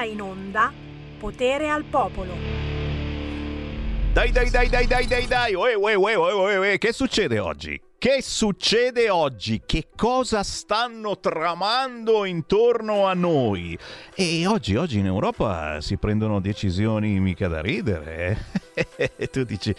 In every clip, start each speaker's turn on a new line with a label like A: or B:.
A: ora in onda Potere al Popolo.
B: Dai, dai, dai, dai, dai, dai, dai. Uè, uè, uè, uè, uè, Che succede oggi? Che succede oggi? Che cosa stanno tramando intorno a noi? E oggi, oggi in Europa si prendono decisioni mica da ridere. Eh? tu dici,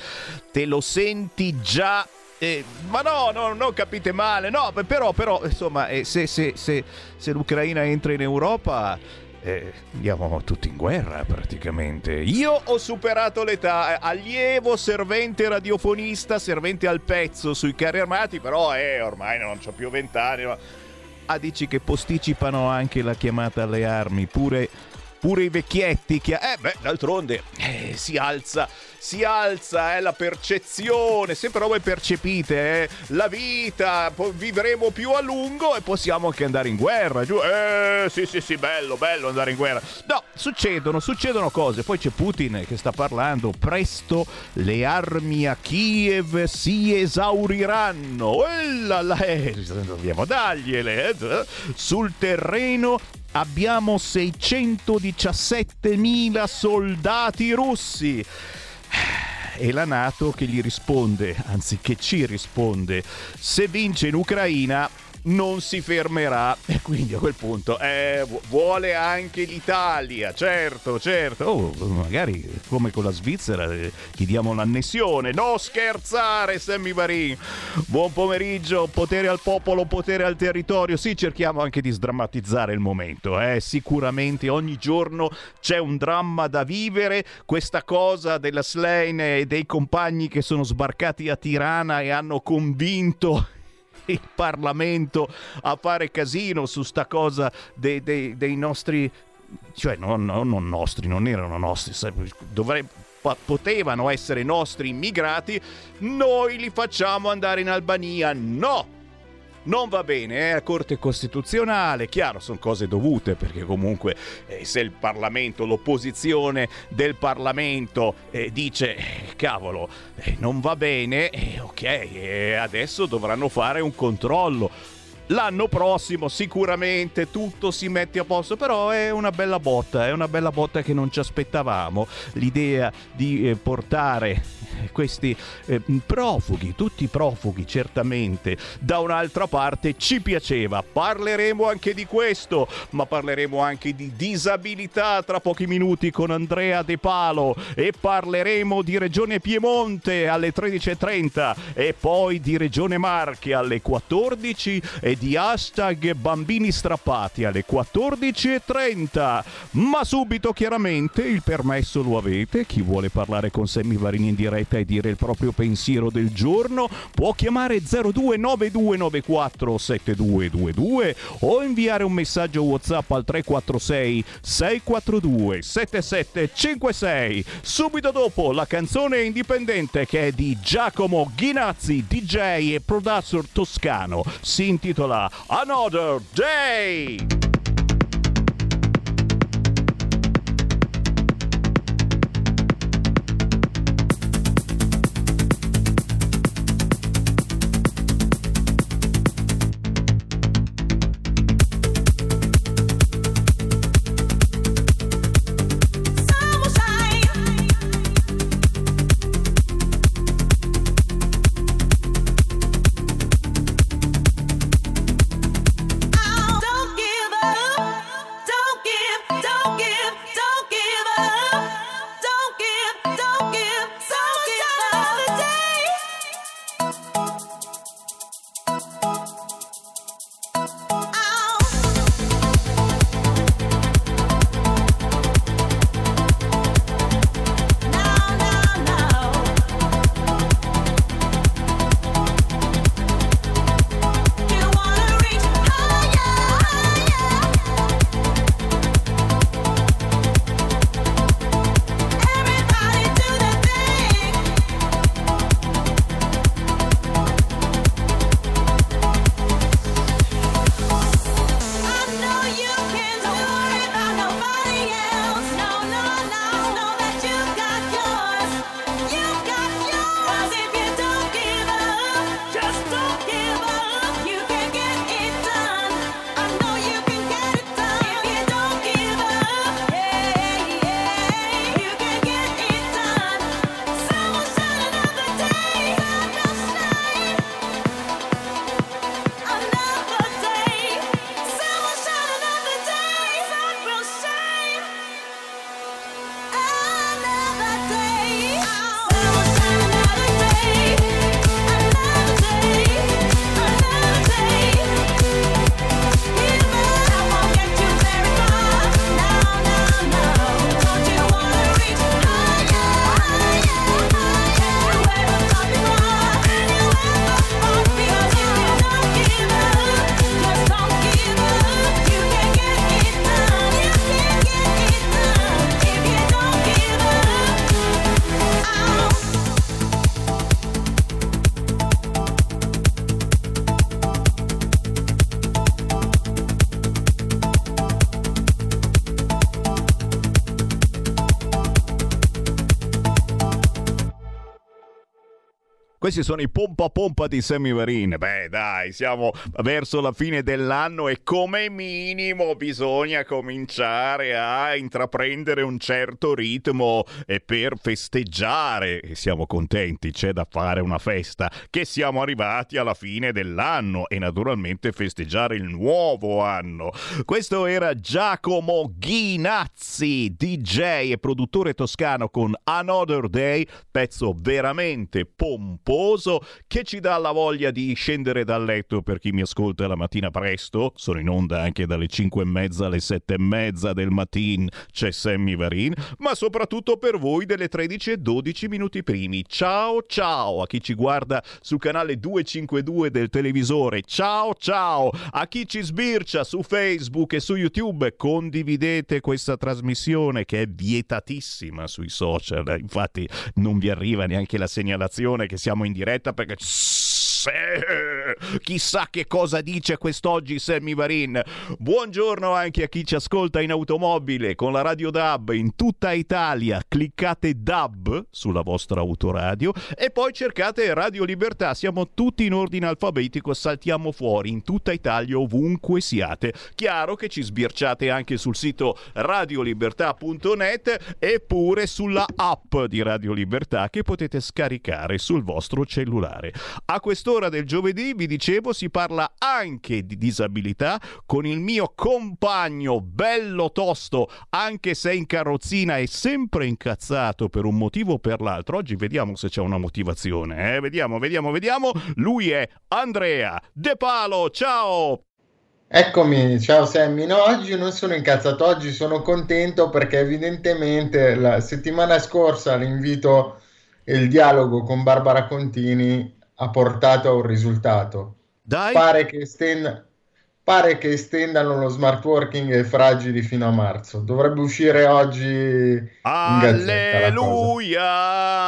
B: te lo senti già eh, ma no, no, non capite male, no, però, però insomma, eh, se, se, se, se l'Ucraina entra in Europa, eh, andiamo tutti in guerra praticamente. Io ho superato l'età, eh, allievo, servente radiofonista, servente al pezzo sui carri armati, però eh, ormai non ho più vent'anni. Ma... Ah, dici che posticipano anche la chiamata alle armi, pure, pure i vecchietti che... Eh beh, d'altronde eh, si alza si alza eh, la percezione, sempre robe percepite, eh, la vita, vivremo più a lungo e possiamo anche andare in guerra, giù? Eh, sì, sì, sì, bello, bello andare in guerra. No, succedono, succedono cose. Poi c'è Putin che sta parlando, presto le armi a Kiev si esauriranno. E là, là, eh, dobbiamo dargliele. Eh. Sul terreno abbiamo 617.000 soldati russi. E la Nato che gli risponde, anzi che ci risponde, se vince in Ucraina non si fermerà. E quindi a quel punto eh, vuole anche l'Italia, certo, certo, oh, magari come con la Svizzera eh, chiediamo l'annessione, no scherzare Sammy Varin, buon pomeriggio, potere al popolo, potere al territorio, sì cerchiamo anche di sdrammatizzare il momento, eh, sicuramente ogni giorno c'è un dramma da vivere, questa cosa della Slain e dei compagni che sono sbarcati a Tirana e hanno convinto il Parlamento a fare casino su sta cosa dei, dei, dei nostri cioè non, non, non, nostri, non erano nostri, dovrei, potevano essere nostri immigrati, noi li facciamo andare in Albania. No! Non va bene, è eh? Corte Costituzionale, chiaro, sono cose dovute perché comunque eh, se il Parlamento, l'opposizione del Parlamento eh, dice eh, cavolo, eh, non va bene, eh, ok, adesso dovranno fare un controllo L'anno prossimo sicuramente tutto si mette a posto, però è una bella botta, è una bella botta che non ci aspettavamo. L'idea di portare questi eh, profughi, tutti profughi certamente, da un'altra parte ci piaceva. Parleremo anche di questo, ma parleremo anche di disabilità tra pochi minuti con Andrea De Palo e parleremo di Regione Piemonte alle 13.30 e poi di Regione Marche alle 14 e di hashtag bambini strappati alle 14.30. Ma subito chiaramente il permesso lo avete, chi vuole parlare con Sammy Varini in diretta e dire il proprio pensiero del giorno può chiamare 0292947222 o inviare un messaggio WhatsApp al 346 642 7756. Subito dopo la canzone indipendente che è di Giacomo Ghinazzi, DJ e producer toscano, si intitola Another Day. Questi sono i pompa pompa di Sammy Varin. Beh, dai, siamo verso la fine dell'anno e come minimo bisogna cominciare a intraprendere un certo ritmo e per festeggiare. E siamo contenti, c'è da fare una festa, che siamo arrivati alla fine dell'anno e naturalmente festeggiare il nuovo anno. Questo era Giacomo Ghinazzi, DJ e produttore toscano con Another Day, pezzo veramente pomposo che ci dà la voglia di scendere dal letto per chi mi ascolta la mattina presto. Sono in onda anche dalle 5 e mezza alle 7 e mezza del mattino, c'è Sammy Varin, ma soprattutto per voi delle 13 e 12 minuti primi. Ciao ciao a chi ci guarda sul canale 252 del televisore. Ciao ciao a chi ci sbircia su Facebook e su YouTube. Condividete questa trasmissione che è vietatissima sui social. Infatti non vi arriva neanche la segnalazione che siamo in diretta like a perché Chissà che cosa dice quest'oggi Sammy Varin. Buongiorno anche a chi ci ascolta in automobile con la radio DAB in tutta Italia. Cliccate DAB sulla vostra autoradio e poi cercate Radio Libertà. Siamo tutti in ordine alfabetico, saltiamo fuori in tutta Italia ovunque siate. Chiaro che ci sbirciate anche sul sito radiolibertà.net e pure sulla app di Radio Libertà che potete scaricare sul vostro cellulare. A questo quest'ora del giovedì, vi dicevo, si parla anche di disabilità con il mio compagno bello tosto, anche se in carrozzina e sempre incazzato per un motivo o per l'altro. Oggi vediamo se c'è una motivazione, eh? Vediamo, vediamo, vediamo. Lui è Andrea De Palo. Ciao!
C: Eccomi, ciao Sammy. No, oggi non sono incazzato, oggi sono contento perché evidentemente la settimana scorsa l'invito e il dialogo con Barbara Contini ha portato a un risultato. Dai. Pare che, estenda, pare che estendano lo smart working ai fragili fino a marzo. Dovrebbe uscire oggi
B: Alleluia!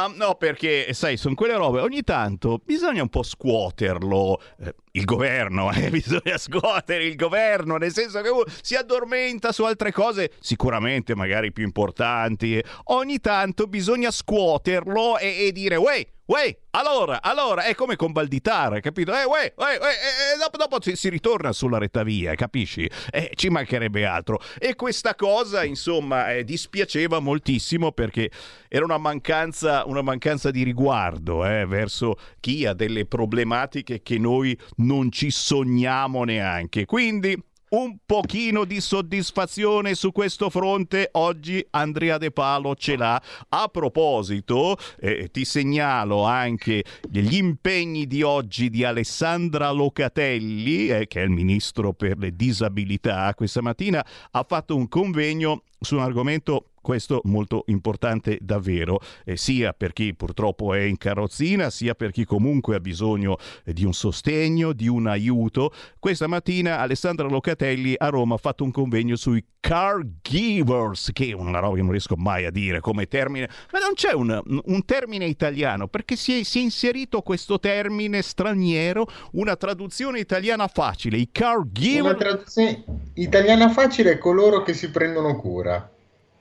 B: No, perché sai, sono quelle robe, ogni tanto bisogna un po' scuoterlo. Eh, il governo, eh, bisogna scuotere il governo, nel senso che uno si addormenta su altre cose, sicuramente magari più importanti. Ogni tanto bisogna scuoterlo e, e dire, uè, Uè, allora, allora, è come con Valditara, capito? Eh, uè, uè, uè, eh, dopo, dopo si, si, ritorna sulla retta via, capisci? Eh, ci mancherebbe altro. E questa cosa, insomma, eh, dispiaceva moltissimo perché era una mancanza, una mancanza di riguardo eh, verso chi ha delle problematiche che noi non ci sogniamo neanche. Quindi un pochino di soddisfazione su questo fronte oggi Andrea De Palo ce l'ha. A proposito, eh, ti segnalo anche gli impegni di oggi di Alessandra Locatelli, eh, che è il ministro per le disabilità. Questa mattina ha fatto un convegno su un argomento questo molto importante davvero, eh, sia per chi purtroppo è in carrozzina, sia per chi comunque ha bisogno eh, di un sostegno, di un aiuto. Questa mattina Alessandra Locatelli a Roma ha fatto un convegno sui caregivers, che è una roba che non riesco mai a dire come termine, ma non c'è un, un termine italiano, perché si è, si è inserito questo termine straniero, una traduzione italiana facile, i caregivers. Una
C: traduzione italiana facile è coloro che si prendono cura.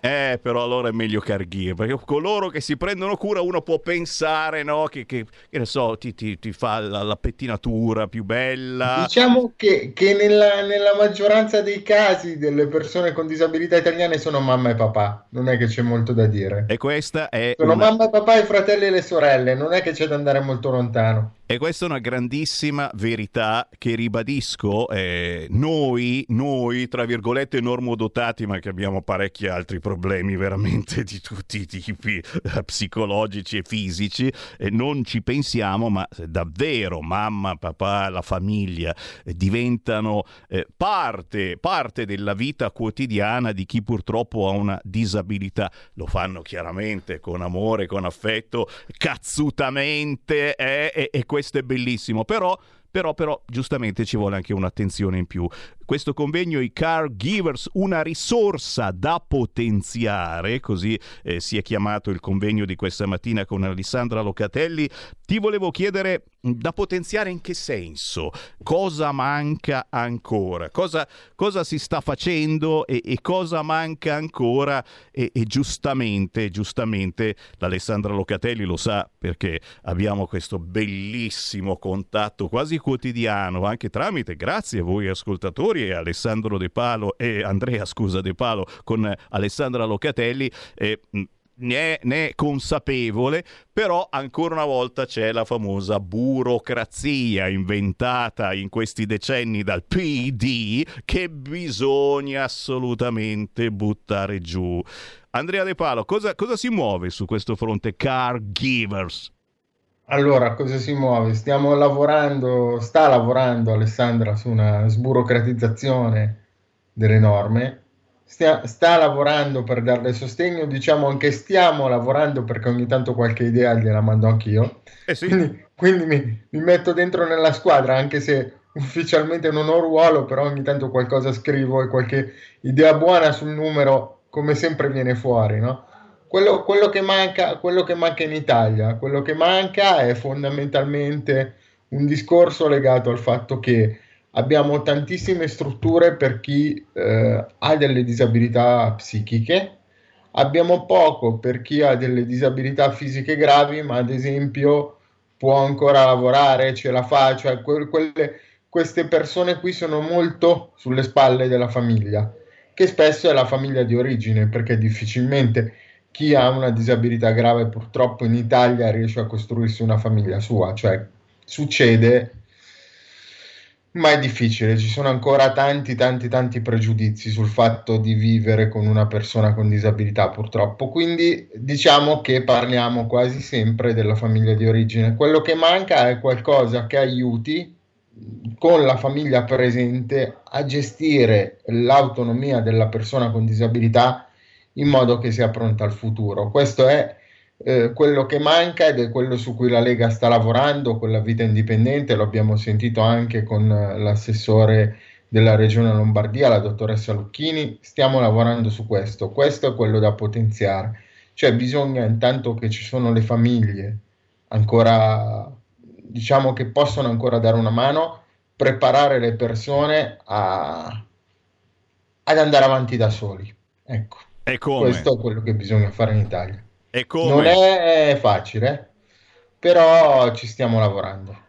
B: Eh, però allora è meglio caregiver, perché coloro che si prendono cura uno può pensare, no, che, che, che ne so, ti, ti, ti fa la, la, pettinatura più bella.
C: Diciamo che, che nella, nella, maggioranza dei casi delle persone con disabilità italiane sono mamma e papà, non è che c'è molto da dire.
B: E questa è...
C: Sono una... mamma e papà, i fratelli e le sorelle, non è che c'è da andare molto lontano.
B: E questa è una grandissima verità che ribadisco, eh, noi, noi, tra virgolette, normodotati, ma che abbiamo parecchi altri problemi veramente di tutti i tipi, eh, psicologici e fisici, eh, non ci pensiamo, ma davvero mamma, papà, la famiglia eh, diventano eh, parte, parte della vita quotidiana di chi purtroppo ha una disabilità. Lo fanno chiaramente con amore, con affetto, cazzutamente, e, e questo è bellissimo, però però, però, giustamente ci vuole anche un'attenzione in più. Questo convegno i caregivers, una risorsa da potenziare, così eh, si è chiamato il convegno di questa mattina con Alessandra Locatelli, ti volevo chiedere da potenziare in che senso? Cosa manca ancora? Cosa, cosa si sta facendo e, e cosa manca ancora? E, e, giustamente, giustamente, l'Alessandra Locatelli lo sa perché abbiamo questo bellissimo contatto quasi quotidiano, anche tramite, grazie a voi ascoltatori e Alessandro De Palo e Andrea, scusa, De Palo con Alessandra Locatelli. E, ne è, ne è, consapevole, però ancora una volta c'è la famosa burocrazia inventata in questi decenni dal PD che bisogna assolutamente buttare giù. Andrea De Palo, cosa, cosa si muove su questo fronte caregivers?
C: Allora, cosa si muove? Stiamo lavorando, sta lavorando Alessandra su una sburocratizzazione delle norme stia, sta lavorando per darle sostegno, diciamo anche stiamo lavorando perché ogni tanto qualche idea gliela mando anch'io.
B: Eh sì.
C: Quindi, quindi mi, mi, metto dentro nella squadra, anche se ufficialmente non ho ruolo, però ogni tanto qualcosa scrivo e qualche idea buona sul numero, come sempre, viene fuori, no? Quello, quello, che manca, quello che manca in Italia, quello che manca è fondamentalmente un discorso legato al fatto che abbiamo tantissime strutture per chi eh, ha delle disabilità psichiche, abbiamo poco per chi ha delle disabilità fisiche gravi, ma ad esempio può ancora lavorare, ce la fa, cioè que- quelle, queste persone qui sono molto sulle spalle della famiglia, che spesso è la famiglia di origine, perché difficilmente chi ha una disabilità grave purtroppo in Italia riesce a costruirsi una famiglia sua, cioè succede ma è difficile, ci sono ancora tanti, tanti, tanti pregiudizi sul fatto di vivere con una persona con disabilità, purtroppo. Quindi diciamo che parliamo quasi sempre della famiglia di origine. Quello che manca è qualcosa che aiuti con la famiglia presente a gestire l'autonomia della persona con disabilità in modo che sia pronta al futuro. Questo è eh, quello che manca ed è quello su cui la Lega sta lavorando con la vita indipendente, lo abbiamo sentito anche con eh, l'assessore della regione Lombardia, la dottoressa Lucchini, stiamo lavorando su questo, questo è quello da potenziare, cioè bisogna intanto che ci sono le famiglie ancora, diciamo che possono ancora dare una mano, preparare le persone a, ad andare avanti da soli. Ecco, questo è quello che bisogna fare in Italia.
B: E come?
C: Non è facile, però ci stiamo lavorando.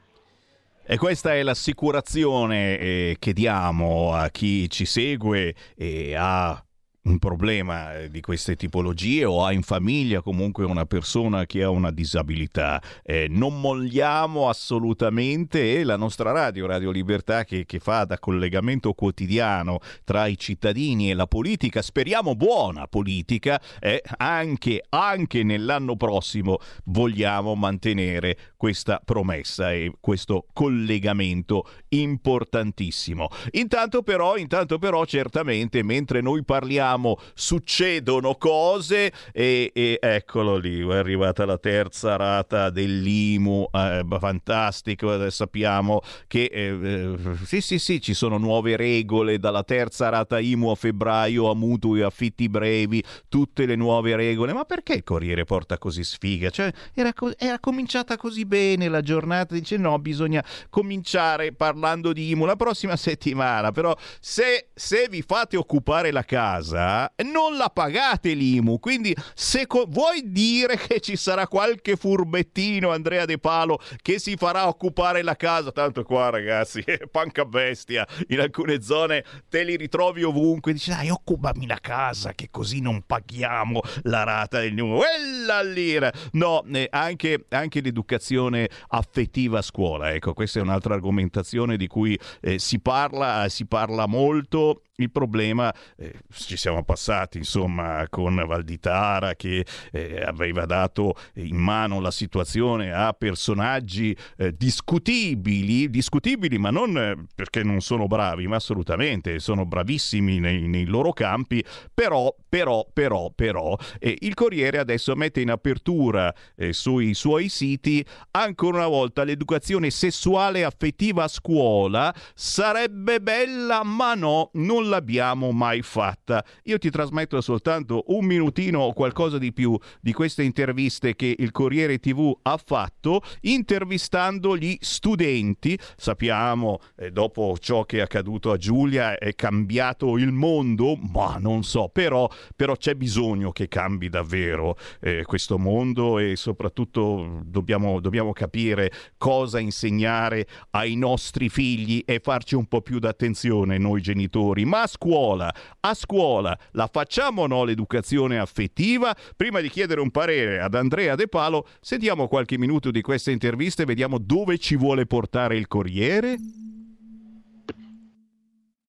B: E questa è l'assicurazione eh, che diamo a chi ci segue e ha un problema eh, di queste tipologie o ha in famiglia comunque una persona che ha una disabilità. Eh, non molliamo assolutamente e la nostra radio, Radio Libertà, che, che, fa da collegamento quotidiano tra i cittadini e la politica, speriamo buona politica, eh, anche, anche nell'anno prossimo vogliamo mantenere questa promessa e questo collegamento importantissimo. Intanto però, intanto però certamente mentre noi parliamo succedono cose e, e, eccolo lì, è arrivata la terza rata dell'IMU, eh, fantastico, sappiamo che eh, eh, sì sì sì ci sono nuove regole dalla terza rata IMU a febbraio a mutui, affitti brevi, tutte le nuove regole, ma perché il Corriere porta così sfiga? Cioè era, co- era cominciata così bene la giornata, dice no, bisogna cominciare parlando di IMU la prossima settimana, però se, se vi fate occupare la casa non la pagate l'IMU. Quindi se co- vuoi dire che ci sarà qualche furbettino, Andrea De Palo, che si farà occupare la casa, tanto qua ragazzi, è panca bestia, in alcune zone te li ritrovi ovunque, dici dai occupami la casa che così non paghiamo la rata del numero. Quella lira! No, eh, anche, anche, l'educazione affettiva a scuola, ecco, questa è un'altra argomentazione di cui eh, si parla, si parla molto il problema eh, ci siamo passati insomma con Valditara che eh, aveva dato in mano la situazione a personaggi eh, discutibili, discutibili ma non eh, perché non sono bravi, ma assolutamente sono bravissimi nei, nei loro campi, però, però, però, però il Corriere adesso mette in apertura eh, sui suoi siti ancora una volta l'educazione sessuale affettiva a scuola. Sarebbe bella ma no, non non l'abbiamo mai fatta. Io ti trasmetto soltanto un minutino o qualcosa di più di queste interviste che il Corriere TV ha fatto intervistando gli studenti. Sappiamo, eh, dopo ciò che è accaduto a Giulia, è cambiato il mondo, ma non so, però, però c'è bisogno che cambi davvero eh, questo mondo e soprattutto dobbiamo, dobbiamo capire cosa insegnare ai nostri figli e farci un po' più d'attenzione noi genitori ma a scuola, a scuola la facciamo o no l'educazione affettiva? Prima di chiedere un parere ad Andrea De Palo, sentiamo qualche minuto di questa intervista e vediamo dove ci vuole portare il Corriere.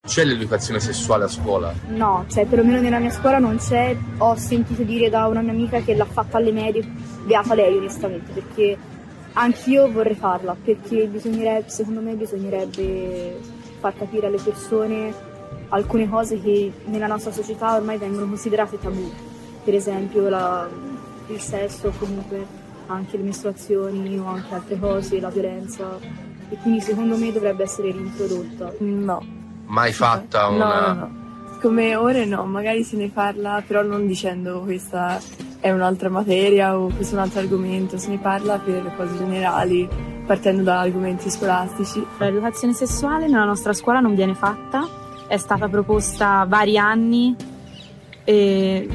D: C'è l'educazione sessuale a scuola?
E: No, cioè perlomeno nella mia scuola non c'è. Ho sentito dire da una mia amica che l'ha fatta alle medie, beata lei onestamente, perché anch'io vorrei farla, perché bisognerebbe, secondo me bisognerebbe far capire alle persone alcune cose che nella nostra società ormai vengono considerate tabù, per esempio la, il sesso, comunque anche le mestruazioni o anche altre cose, la violenza e quindi secondo me dovrebbe essere reintrodotta.
F: No.
D: Mai fatta una...
F: No, no, no. Come ore no, magari se ne parla, però non dicendo questa è un'altra materia o questo è un altro argomento, se ne parla per cose generali, partendo da argomenti scolastici.
G: L'educazione sessuale nella nostra scuola non viene fatta è stata proposta vari anni e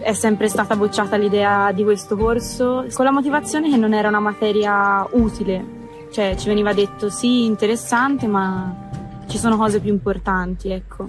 G: è sempre stata bocciata l'idea di questo corso con la motivazione che non era una materia utile, cioè ci veniva detto sì, interessante, ma ci sono cose più importanti, ecco.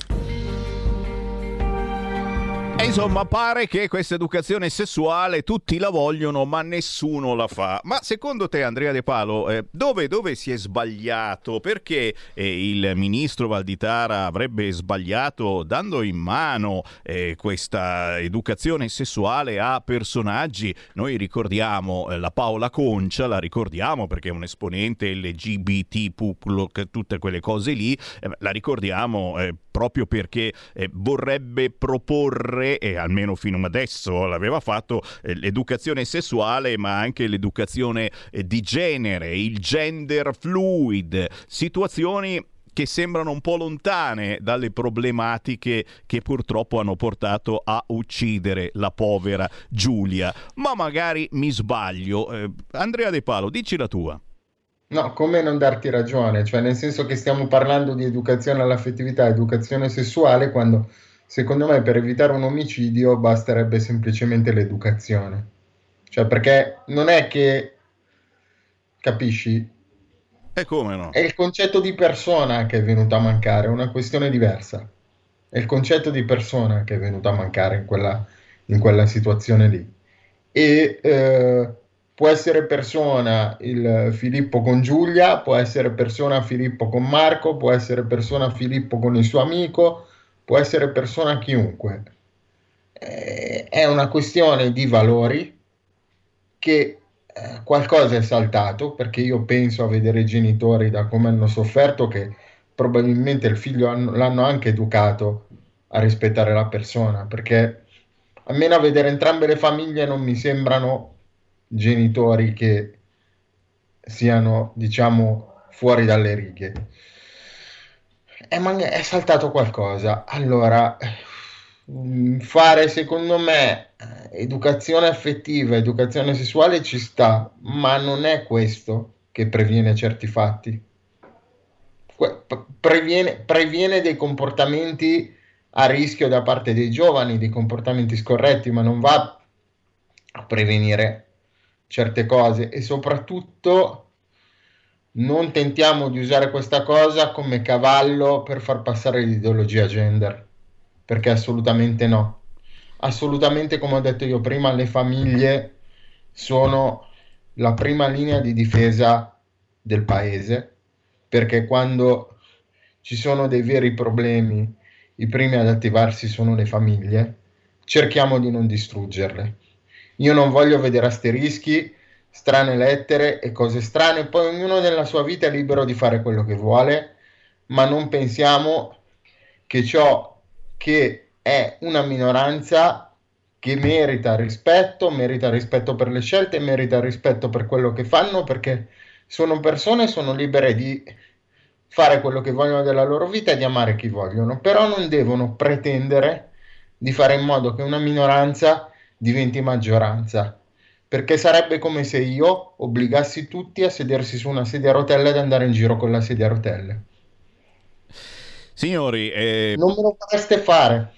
B: Insomma, pare che questa educazione sessuale tutti la vogliono, ma nessuno la fa. Ma secondo te, Andrea De Palo, eh, dove, dove, si è sbagliato? Perché eh, il ministro Valditara avrebbe sbagliato dando in mano eh, questa educazione sessuale a personaggi? Noi ricordiamo eh, la Paola Concia, la ricordiamo perché è un esponente LGBT, tutte quelle cose lì, eh, la ricordiamo eh, proprio perché vorrebbe proporre e almeno fino adesso l'aveva fatto, eh, l'educazione sessuale, ma anche l'educazione eh, di genere, il gender fluid, situazioni che sembrano un po' lontane dalle problematiche che purtroppo hanno portato a uccidere la povera Giulia. Ma magari mi sbaglio. Eh, Andrea De Palo, dici la tua.
C: No, come non darti ragione? Cioè, nel senso che stiamo parlando di educazione all'affettività, educazione sessuale, quando Secondo me per evitare un omicidio basterebbe semplicemente l'educazione. Cioè perché non è che capisci?
B: E come no?
C: È il concetto di persona che è venuto a mancare, è una questione diversa. È il concetto di persona che è venuto a mancare in quella, in quella situazione lì. E eh, può essere persona il Filippo con Giulia, può essere persona Filippo con Marco, può essere persona Filippo con il suo amico, può essere persona chiunque. Eh, è una questione di valori che eh, qualcosa è saltato perché io penso a vedere i genitori da come hanno sofferto che probabilmente il figlio hanno, l'hanno anche educato a rispettare la persona perché almeno a vedere entrambe le famiglie non mi sembrano genitori che siano diciamo fuori dalle righe è, man- è saltato qualcosa. Allora, fare secondo me educazione affettiva, educazione sessuale ci sta, ma non è questo che previene certi fatti. Previene, previene dei comportamenti a rischio da parte dei giovani, dei comportamenti scorretti, ma non va a prevenire certe cose e soprattutto non tentiamo di usare questa cosa come cavallo per far passare l'ideologia gender, perché assolutamente no. Assolutamente, come ho detto io prima, le famiglie sono la prima linea di difesa del paese, perché quando ci sono dei veri problemi i primi ad attivarsi sono le famiglie, cerchiamo di non distruggerle. Io non voglio vedere asterischi, strane lettere e cose strane, poi ognuno nella sua vita è libero di fare quello che vuole, ma non pensiamo che ciò che è una minoranza che merita rispetto, merita rispetto per le scelte, merita rispetto per quello che fanno, perché sono persone, sono libere di fare quello che vogliono della loro vita e di amare chi vogliono, però non devono pretendere di fare in modo che una minoranza diventi maggioranza, perché sarebbe come se io obbligassi tutti a sedersi su una sedia a rotelle ed andare in giro con la sedia a rotelle.
B: Signori, eh...
C: non me lo potreste fare.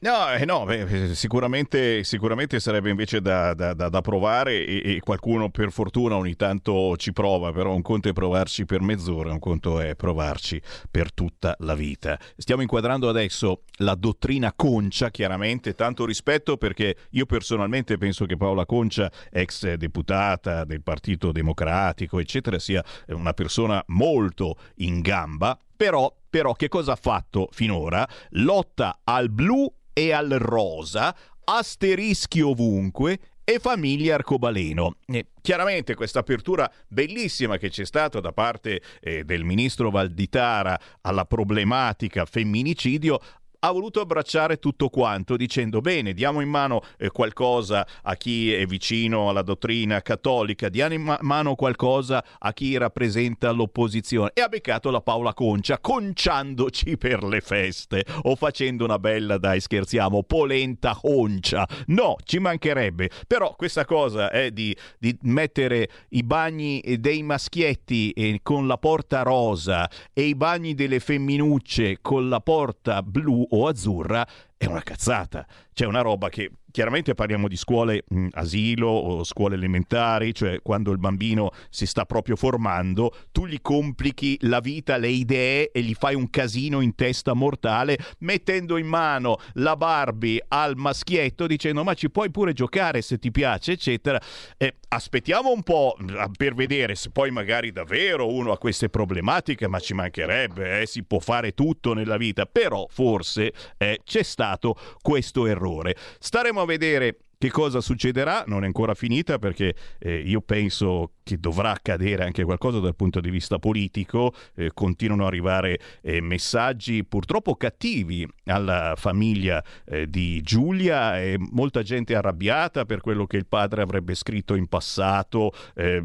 B: No, eh no beh, sicuramente, sicuramente, sarebbe invece da, da, da, da provare e, e, qualcuno per fortuna ogni tanto ci prova, però un conto è provarci per mezz'ora, un conto è provarci per tutta la vita. Stiamo inquadrando adesso la dottrina Concia, chiaramente, tanto rispetto perché io personalmente penso che Paola Concia, ex deputata del Partito Democratico, eccetera, sia una persona molto in gamba, però, però che cosa ha fatto finora? Lotta al blu e al rosa, asterischi ovunque e famiglia arcobaleno. E chiaramente questa apertura bellissima che c'è stata da parte eh, del ministro Valditara alla problematica femminicidio ha voluto abbracciare tutto quanto dicendo bene, diamo in mano eh, qualcosa a chi è vicino alla dottrina cattolica, diamo in ma- mano qualcosa a chi rappresenta l'opposizione e ha beccato la Paola Concia conciandoci per le feste o facendo una bella, dai scherziamo, polenta concia. No, ci mancherebbe, però questa cosa è di, di mettere i bagni dei maschietti eh, con la porta rosa e i bagni delle femminucce con la porta blu o azzurra è una cazzata. C'è una roba che chiaramente parliamo di scuole mh, asilo o scuole elementari, cioè quando il bambino si sta proprio formando, tu gli complichi la vita, le idee e gli fai un casino in testa mortale mettendo in mano la Barbie al maschietto dicendo ma ci puoi pure giocare se ti piace, eccetera. Eh, aspettiamo un po' per vedere se poi magari davvero uno ha queste problematiche, ma ci mancherebbe, eh, si può fare tutto nella vita, però forse eh, c'è stato questo errore. Staremo a vedere che cosa succederà? Non è ancora finita perché eh, io penso che dovrà accadere anche qualcosa dal punto di vista politico, eh, continuano ad arrivare eh, messaggi purtroppo cattivi alla famiglia eh, di Giulia. E molta gente arrabbiata per quello che il padre avrebbe scritto in passato, eh,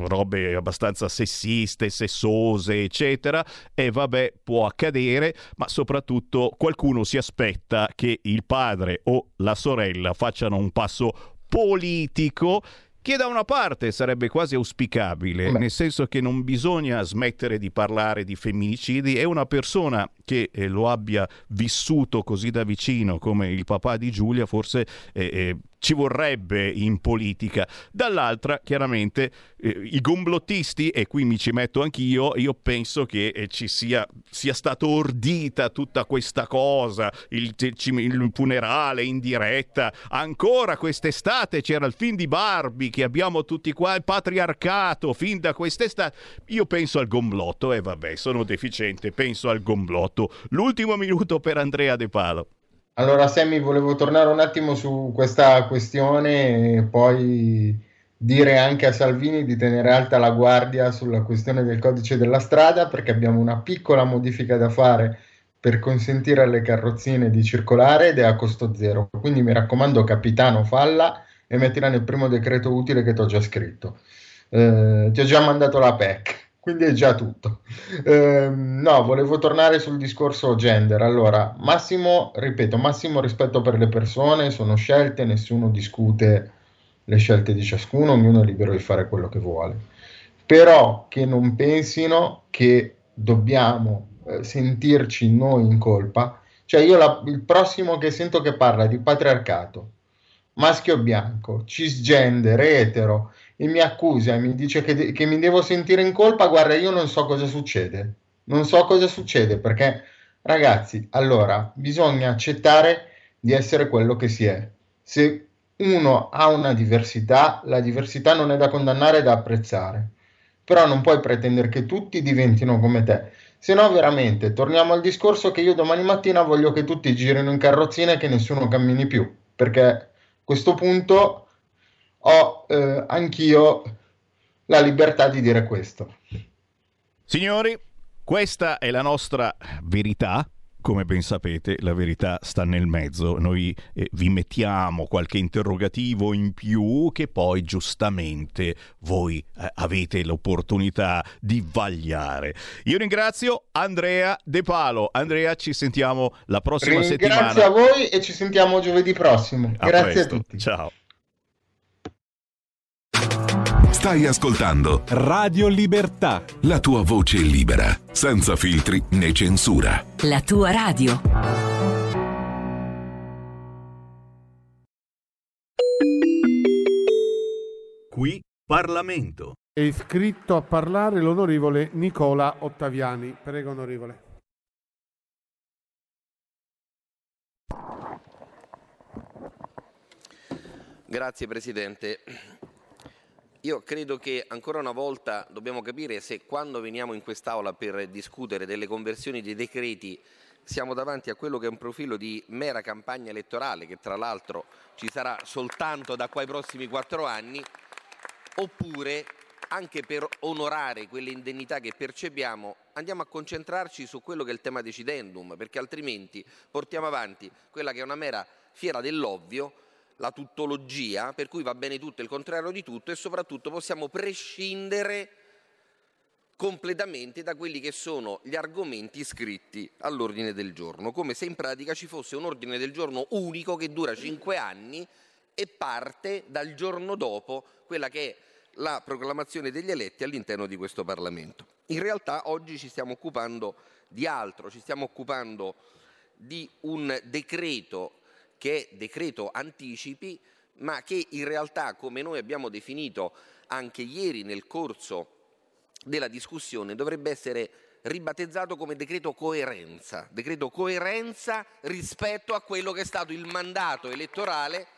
B: robe abbastanza sessiste, sessose, eccetera, e vabbè può accadere, ma soprattutto qualcuno si aspetta che il padre o la sorella facciano un passo politico che da una parte sarebbe quasi auspicabile, Beh. nel senso che non bisogna smettere di parlare di femminicidi e una persona che eh, lo abbia vissuto così da vicino come il papà di Giulia forse eh, eh, ci vorrebbe in politica. Dall'altra, chiaramente, eh, i gomblottisti, e qui mi ci metto anch'io, io penso che eh, ci sia, sia stata ordita tutta questa cosa, il, il, funerale in diretta, ancora quest'estate c'era il film di Barbie che abbiamo tutti qua, il patriarcato, fin da quest'estate. Io penso al gomblotto, e vabbè, sono deficiente, penso al gomblotto. L'ultimo minuto per Andrea De Palo.
C: Allora, Sammy, volevo tornare un attimo su questa questione e poi dire anche a Salvini di tenere alta la guardia sulla questione del codice della strada perché abbiamo una piccola modifica da fare per consentire alle carrozzine di circolare ed è a costo zero. Quindi mi raccomando, capitano, falla e mettila nel primo decreto utile che ti ho già scritto. Eh, ti ho già mandato la PEC quindi è già tutto. Eh, no, volevo tornare sul discorso gender. Allora, massimo, ripeto, massimo rispetto per le persone, sono scelte, nessuno discute le scelte di ciascuno, ognuno è libero di fare quello che vuole. Però che non pensino che dobbiamo eh, sentirci noi in colpa. Cioè io la, il prossimo che sento che parla di patriarcato, maschio bianco, cisgender, etero, e mi accusa e mi dice che, de- che mi devo sentire in colpa, guarda, io non so cosa succede. Non so cosa succede perché, ragazzi, allora bisogna accettare di essere quello che si è. Se uno ha una diversità, la diversità non è da condannare, è da apprezzare. Però non puoi pretendere che tutti diventino come te. Se no, veramente, torniamo al discorso che io domani mattina voglio che tutti girino in carrozzina e che nessuno cammini più, perché a questo punto ho eh, anch'io la libertà di dire questo.
B: Signori, questa è la nostra verità come ben sapete, la verità sta nel mezzo. Noi eh, vi mettiamo qualche interrogativo in più che poi giustamente voi eh, avete l'opportunità di vagliare. Io ringrazio Andrea De Palo. Andrea, ci sentiamo la prossima
C: Ringrazio
B: settimana.
C: Grazie a voi e ci sentiamo giovedì prossimo.
B: A
C: Grazie
B: presto.
C: a tutti.
B: Ciao.
H: Stai ascoltando
I: Radio Libertà.
H: la tua voce libera, senza filtri né censura.
J: La tua radio.
B: Qui Parlamento.
K: È iscritto a parlare l'onorevole Nicola Ottaviani. Prego, onorevole.
L: Grazie Presidente. Io credo che ancora una volta dobbiamo capire se quando veniamo in quest'Aula per discutere delle conversioni dei decreti siamo davanti a quello che è un profilo di mera campagna elettorale, che tra l'altro ci sarà soltanto da qua ai prossimi quattro anni, oppure anche per onorare quelle indennità che percepiamo, andiamo a concentrarci su quello che è il tema decidendum, perché altrimenti portiamo avanti quella che è una mera fiera dell'ovvio, la tuttologia, per cui va bene tutto il contrario di tutto e soprattutto possiamo prescindere completamente da quelli che sono gli argomenti iscritti all'ordine del giorno, come se in pratica ci fosse un ordine del giorno unico che dura cinque anni e parte dal giorno dopo quella che è la proclamazione degli eletti all'interno di questo Parlamento. In realtà oggi ci stiamo occupando di altro, ci stiamo occupando di un decreto che è decreto anticipi, ma che in realtà, come noi abbiamo definito anche ieri nel corso della discussione, dovrebbe essere ribattezzato come decreto coerenza, decreto coerenza rispetto a quello che è stato il mandato elettorale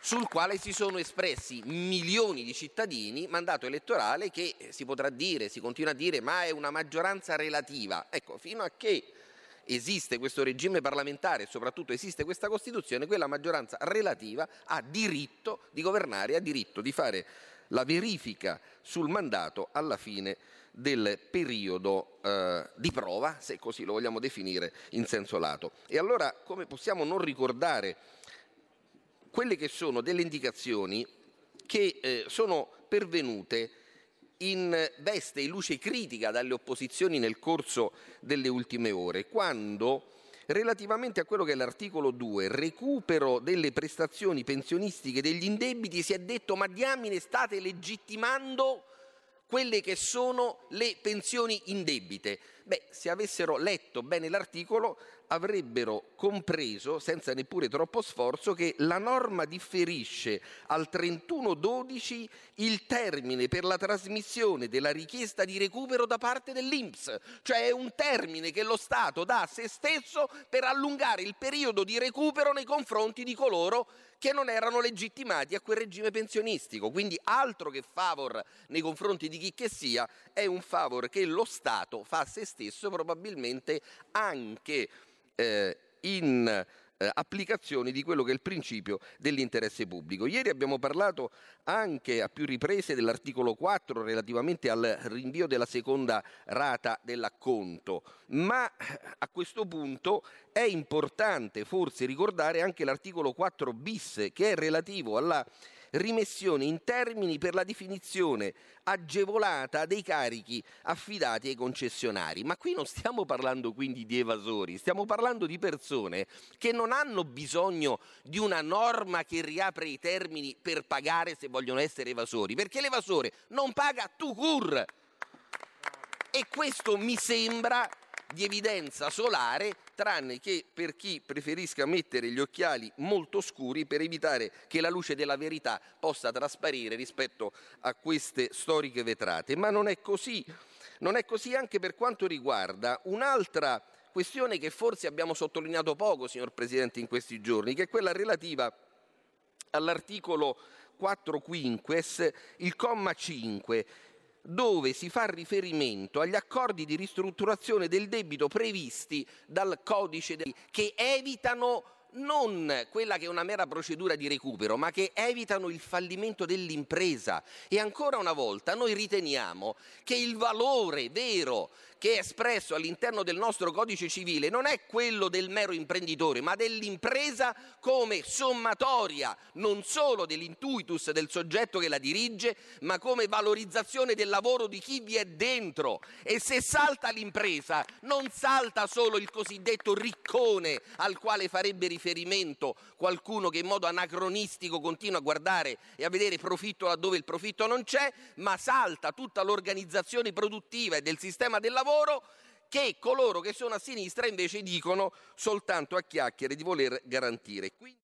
L: sul quale si sono espressi milioni di cittadini, mandato elettorale che si potrà dire, si continua a dire, ma è una maggioranza relativa. Ecco, fino a che esiste questo regime parlamentare e soprattutto esiste questa Costituzione, quella maggioranza relativa ha diritto di governare, ha diritto di fare la verifica sul mandato alla fine del periodo eh, di prova, se così lo vogliamo definire in senso lato. E allora come possiamo non ricordare quelle che sono delle indicazioni che eh, sono pervenute in veste e luce critica dalle opposizioni nel corso delle ultime ore, quando relativamente a quello che è l'articolo 2, recupero delle prestazioni pensionistiche degli indebiti, si è detto ma diamine state legittimando quelle che sono le pensioni indebite. Beh, se avessero letto bene l'articolo avrebbero compreso, senza neppure troppo sforzo, che la norma differisce al 31-12 il termine per la trasmissione della richiesta di recupero da parte dell'Inps, cioè è un termine che lo Stato dà a se stesso per allungare il periodo di recupero nei confronti di coloro che non erano legittimati a quel regime pensionistico. Quindi altro che favor nei confronti di chi che sia, è un favor che lo Stato fa a se stesso probabilmente anche eh, in eh, applicazione di quello che è il principio dell'interesse pubblico. Ieri abbiamo parlato anche a più riprese dell'articolo 4 relativamente al rinvio della seconda rata dell'acconto, ma a questo punto è importante forse ricordare anche l'articolo 4 bis che è relativo alla rimessione in termini per la definizione agevolata dei carichi affidati ai concessionari. Ma qui non stiamo parlando quindi di evasori, stiamo parlando di persone che non hanno bisogno di una norma che riapre i termini per pagare se vogliono essere evasori, perché l'evasore non paga tu cur. E questo mi sembra di evidenza solare, tranne che per chi preferisca mettere gli occhiali molto scuri per evitare che la luce della verità possa trasparire rispetto a queste storiche vetrate. Ma non è così. Non è così anche per quanto riguarda un'altra questione che forse abbiamo sottolineato poco, signor Presidente, in questi giorni, che è quella relativa all'articolo 4 quinques, il comma 5 dove si fa riferimento agli accordi di ristrutturazione del debito previsti dal codice del- che evitano non quella che è una mera procedura di recupero, ma che evitano il fallimento dell'impresa. E ancora una volta noi riteniamo che il valore vero che è espresso all'interno del nostro codice civile non è quello del mero imprenditore, ma dell'impresa come sommatoria non solo dell'intuitus del soggetto che la dirige, ma come valorizzazione del lavoro di chi vi è dentro. E se salta l'impresa, non salta solo il cosiddetto riccone al quale farebbe riferimento qualcuno che in modo anacronistico continua a guardare e a vedere profitto laddove il profitto non c'è, ma salta tutta l'organizzazione produttiva e del sistema del lavoro che coloro che sono a sinistra invece dicono soltanto a chiacchiere di voler garantire. Quindi...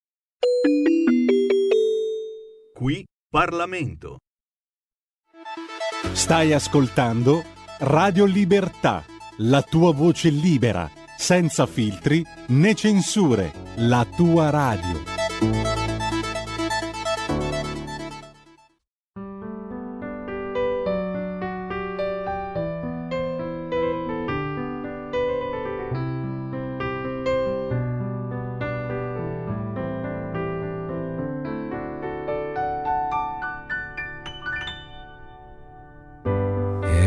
J: Qui Parlamento.
I: Stai ascoltando Radio Libertà, la tua voce libera, senza filtri né censure, la tua radio.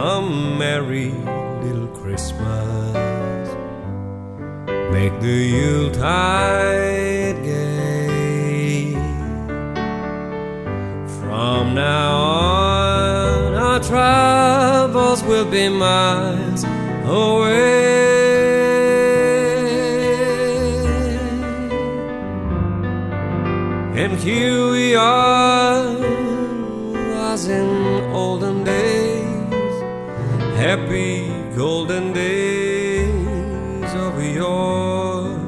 M: a merry little Christmas. Make the Yuletide gay. From now on, our travels will be miles away. And here we are, happy golden days of yore.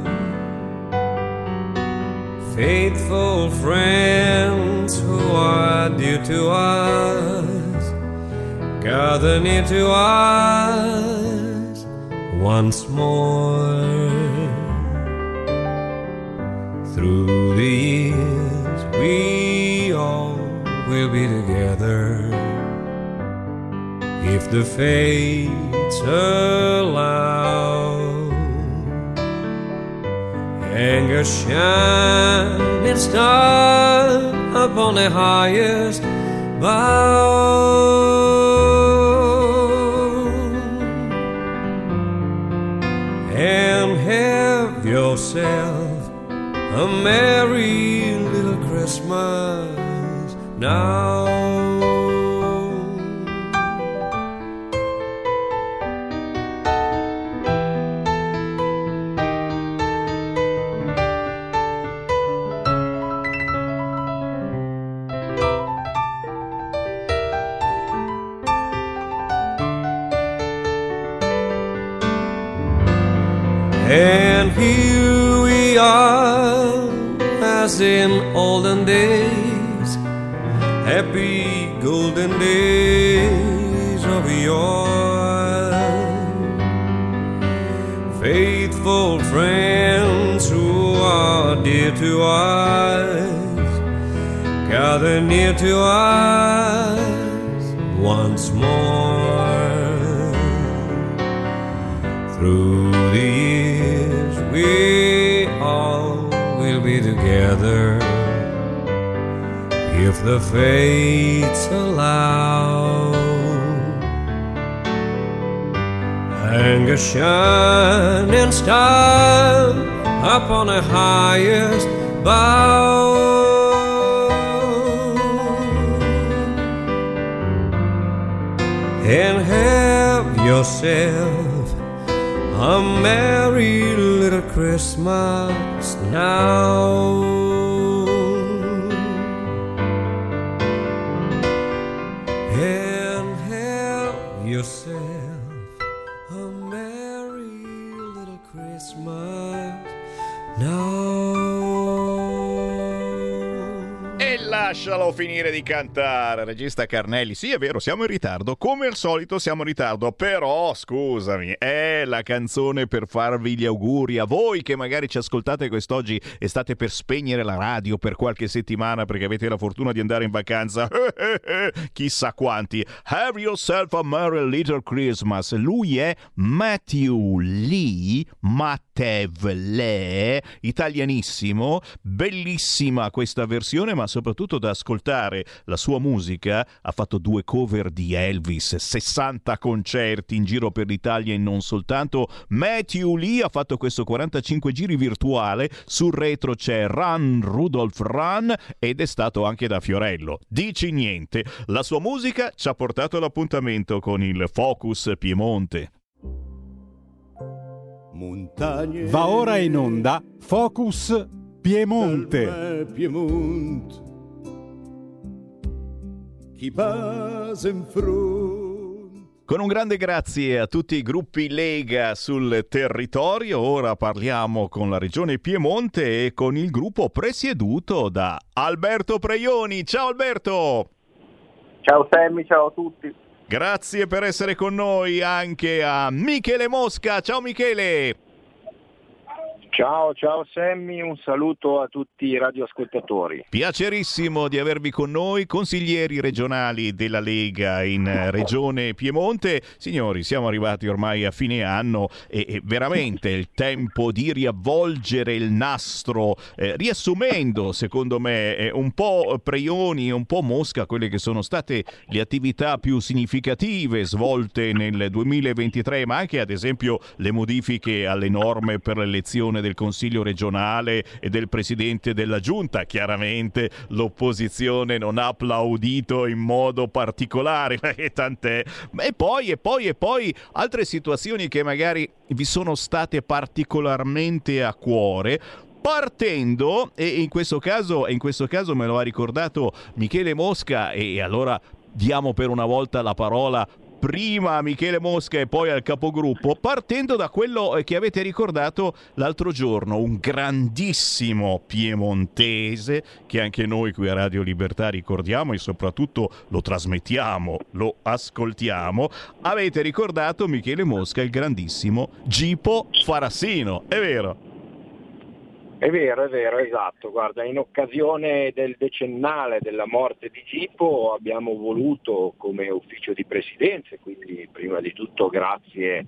M: Faithful friends who are dear to us, gather near to us once more. The fates allow. Anger shining star upon the highest bough, and have yourself a merry a merry little Christmas now.
B: Lascialo finire di cantare, regista Carnelli. Sì, è vero, siamo in ritardo. Come al solito siamo in ritardo, però scusami, è la canzone per farvi gli auguri a voi che magari ci ascoltate quest'oggi e state per spegnere la radio per qualche settimana perché avete la fortuna di andare in vacanza. Chissà quanti. Have yourself a merry little Christmas. Lui è Matthew Lee, Matev Le, italianissimo, bellissima questa versione, ma soprattutto da ascoltare la sua musica. Ha fatto due cover di Elvis, 60 concerti in giro per l'Italia e non soltanto. Matthew Lee ha fatto questo 45 giri virtuale. Sul retro c'è Run Rudolph Run ed è stato anche da Fiorello. Dici niente. La sua musica ci ha portato all'appuntamento con il Focus Piemonte.
I: Montagne. Va ora in onda Focus Piemonte.
N: Piemonte. Chi passa in front.
B: Con un grande grazie a tutti i gruppi Lega sul territorio, ora parliamo con la regione Piemonte e con il gruppo presieduto da Alberto Preioni. Ciao Alberto!
O: Ciao Sammy, ciao a tutti.
B: Grazie per essere con noi anche a Michele Mosca. Ciao Michele!
O: Ciao, ciao Sammy, un saluto a tutti i radioascoltatori.
B: Piacerissimo di avervi con noi, consiglieri regionali della Lega in eh, Regione Piemonte. Signori, siamo arrivati ormai a fine anno e, e veramente il tempo di riavvolgere il nastro, eh, riassumendo, secondo me, eh, un po' Preioni e un po' Mosca quelle che sono state le attività più significative svolte nel 2023, ma anche ad esempio le modifiche alle norme per l'elezione del Consiglio regionale e del Presidente della Giunta. Chiaramente l'opposizione non ha applaudito in modo particolare, e tant'è. E poi, e poi, e poi altre situazioni che magari vi sono state particolarmente a cuore partendo, e in questo caso, in questo caso me lo ha ricordato Michele Mosca, e allora diamo per una volta la parola prima a Michele Mosca e poi al capogruppo, partendo da quello che avete ricordato l'altro giorno, un grandissimo piemontese che anche noi qui a Radio Libertà ricordiamo e soprattutto lo trasmettiamo, lo ascoltiamo. Avete ricordato Michele Mosca, il grandissimo Gipo Farassino, è vero?
O: È vero, è vero, esatto. Guarda, in occasione del decennale della morte di Gipo abbiamo voluto come ufficio di presidenza, quindi prima di tutto grazie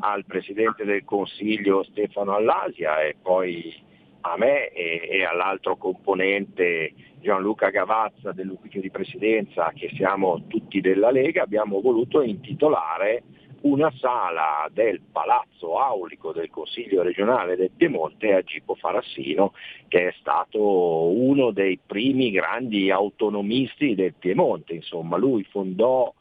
O: al Presidente del Consiglio Stefano Allasia e poi a me e, e all'altro componente Gianluca Gavazza dell'ufficio di presidenza, che siamo tutti della Lega, abbiamo voluto intitolare una sala del Palazzo Aulico del Consiglio regionale del Piemonte a Gipo Farassino, che è stato uno dei primi grandi autonomisti del Piemonte. Insomma, lui fondò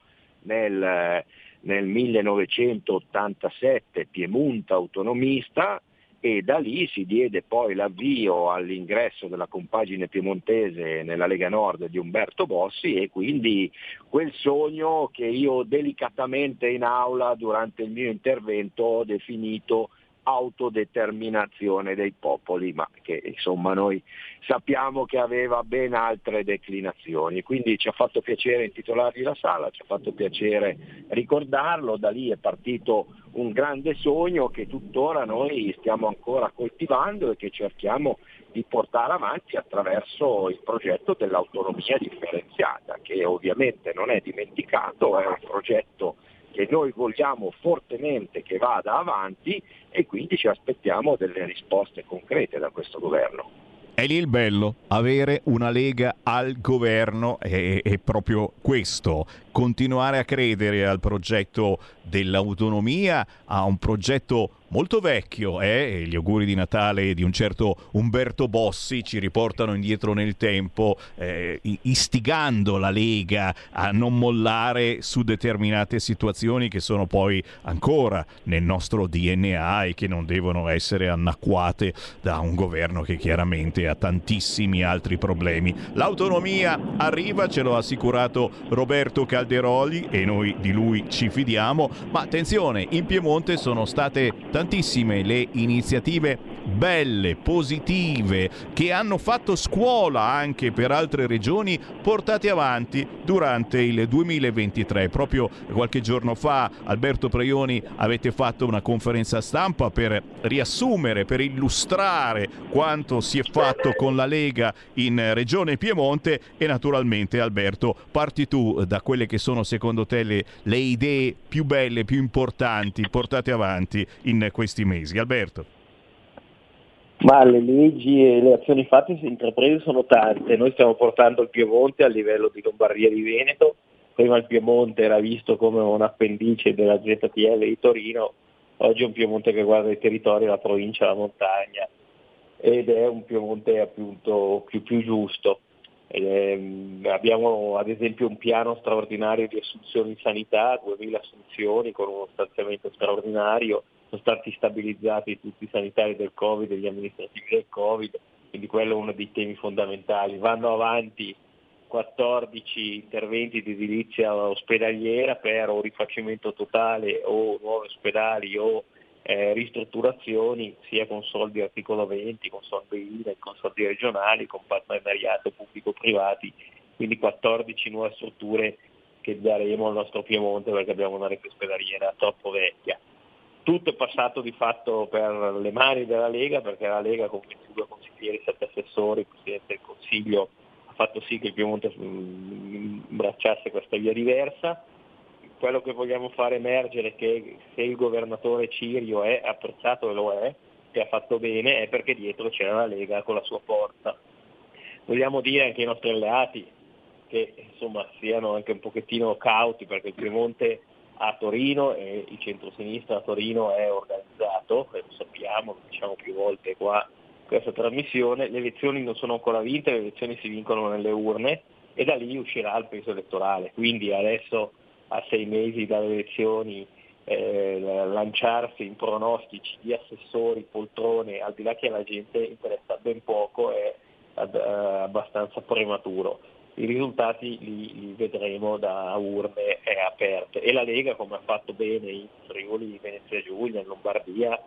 O: nel, nel 1987 Piemonte Autonomista e da lì si diede poi l'avvio all'ingresso della compagine piemontese nella Lega Nord di Umberto Bossi e quindi quel sogno che io delicatamente in aula durante il mio intervento ho definito autodeterminazione dei popoli, ma che insomma noi sappiamo che aveva ben altre declinazioni. Quindi ci ha fatto piacere intitolargli la sala, ci ha fatto piacere ricordarlo, da lì è partito un grande sogno che tuttora noi stiamo ancora coltivando e che cerchiamo di portare avanti attraverso il progetto dell'autonomia differenziata, che ovviamente non è dimenticato, è un progetto che noi vogliamo fortemente che vada avanti e quindi ci aspettiamo delle risposte concrete da questo governo.
B: È lì il bello, avere una Lega al governo è, è, proprio questo, continuare a credere al progetto dell'autonomia, a un progetto molto vecchio, eh? gli auguri di Natale di un certo Umberto Bossi ci riportano indietro nel tempo, eh, istigando la Lega a non mollare su determinate situazioni che sono poi ancora nel nostro DNA e che non devono essere annacquate da un governo che chiaramente ha tantissimi altri problemi. L'autonomia arriva, ce l'ha assicurato Roberto Calderoli e noi di lui ci fidiamo, ma attenzione, in Piemonte sono state tantissime tantissime le iniziative belle, positive, che hanno fatto scuola anche per altre regioni, portate avanti durante il 2023. Proprio qualche giorno fa, Alberto Preioni, avete fatto una conferenza stampa per riassumere, per illustrare quanto si è fatto con la Lega in Regione Piemonte e naturalmente Alberto, parti tu da quelle che sono secondo te le, le idee più belle, più importanti portate avanti in questi mesi. Alberto.
P: Ma le leggi e le azioni fatte intraprese sono tante. Noi stiamo portando il Piemonte a livello di Lombardia e di Veneto. Prima il Piemonte era visto come un appendice della ZTL di Torino, oggi è un Piemonte che guarda i territori, la provincia, la montagna ed è un Piemonte appunto più, più giusto. Eh, abbiamo ad esempio un piano straordinario di assunzioni in sanità, 2000 assunzioni con uno stanziamento straordinario, sono stati stabilizzati tutti i sanitari del Covid e gli amministrativi del Covid, quindi quello è uno dei temi fondamentali. Vanno avanti 14 interventi di edilizia ospedaliera per o rifacimento totale o nuovi ospedali o eh, ristrutturazioni sia con soldi articolo 20, con soldi INE, con soldi regionali, con partenariato pubblico-privati, quindi 14 nuove strutture che daremo al nostro Piemonte perché abbiamo una rete ospedaliera troppo vecchia. Tutto è passato di fatto per le mani della Lega perché la Lega con 22 consiglieri, 7 assessori, Presidente del Consiglio ha fatto sì che il Piemonte mm, abbracciasse questa via diversa quello che vogliamo fare emergere è che se il governatore Cirio è apprezzato e lo è, e ha fatto bene, è perché dietro c'era la Lega con la sua forza. Vogliamo dire anche ai nostri alleati che insomma, siano anche un pochettino cauti perché il Piemonte a Torino e il centro-sinistra a Torino è organizzato, e lo sappiamo, lo diciamo più volte qua questa trasmissione, le elezioni non sono ancora vinte, le elezioni si vincono nelle urne e da lì uscirà il peso elettorale. Quindi adesso a sei mesi dalle elezioni eh, lanciarsi in pronostici di assessori, poltrone, al di là che alla gente interessa ben poco, è ad, uh, abbastanza prematuro. I risultati li, li, vedremo da urne aperte e la Lega, come ha fatto bene in Friuli, Venezia Giulia, in Lombardia,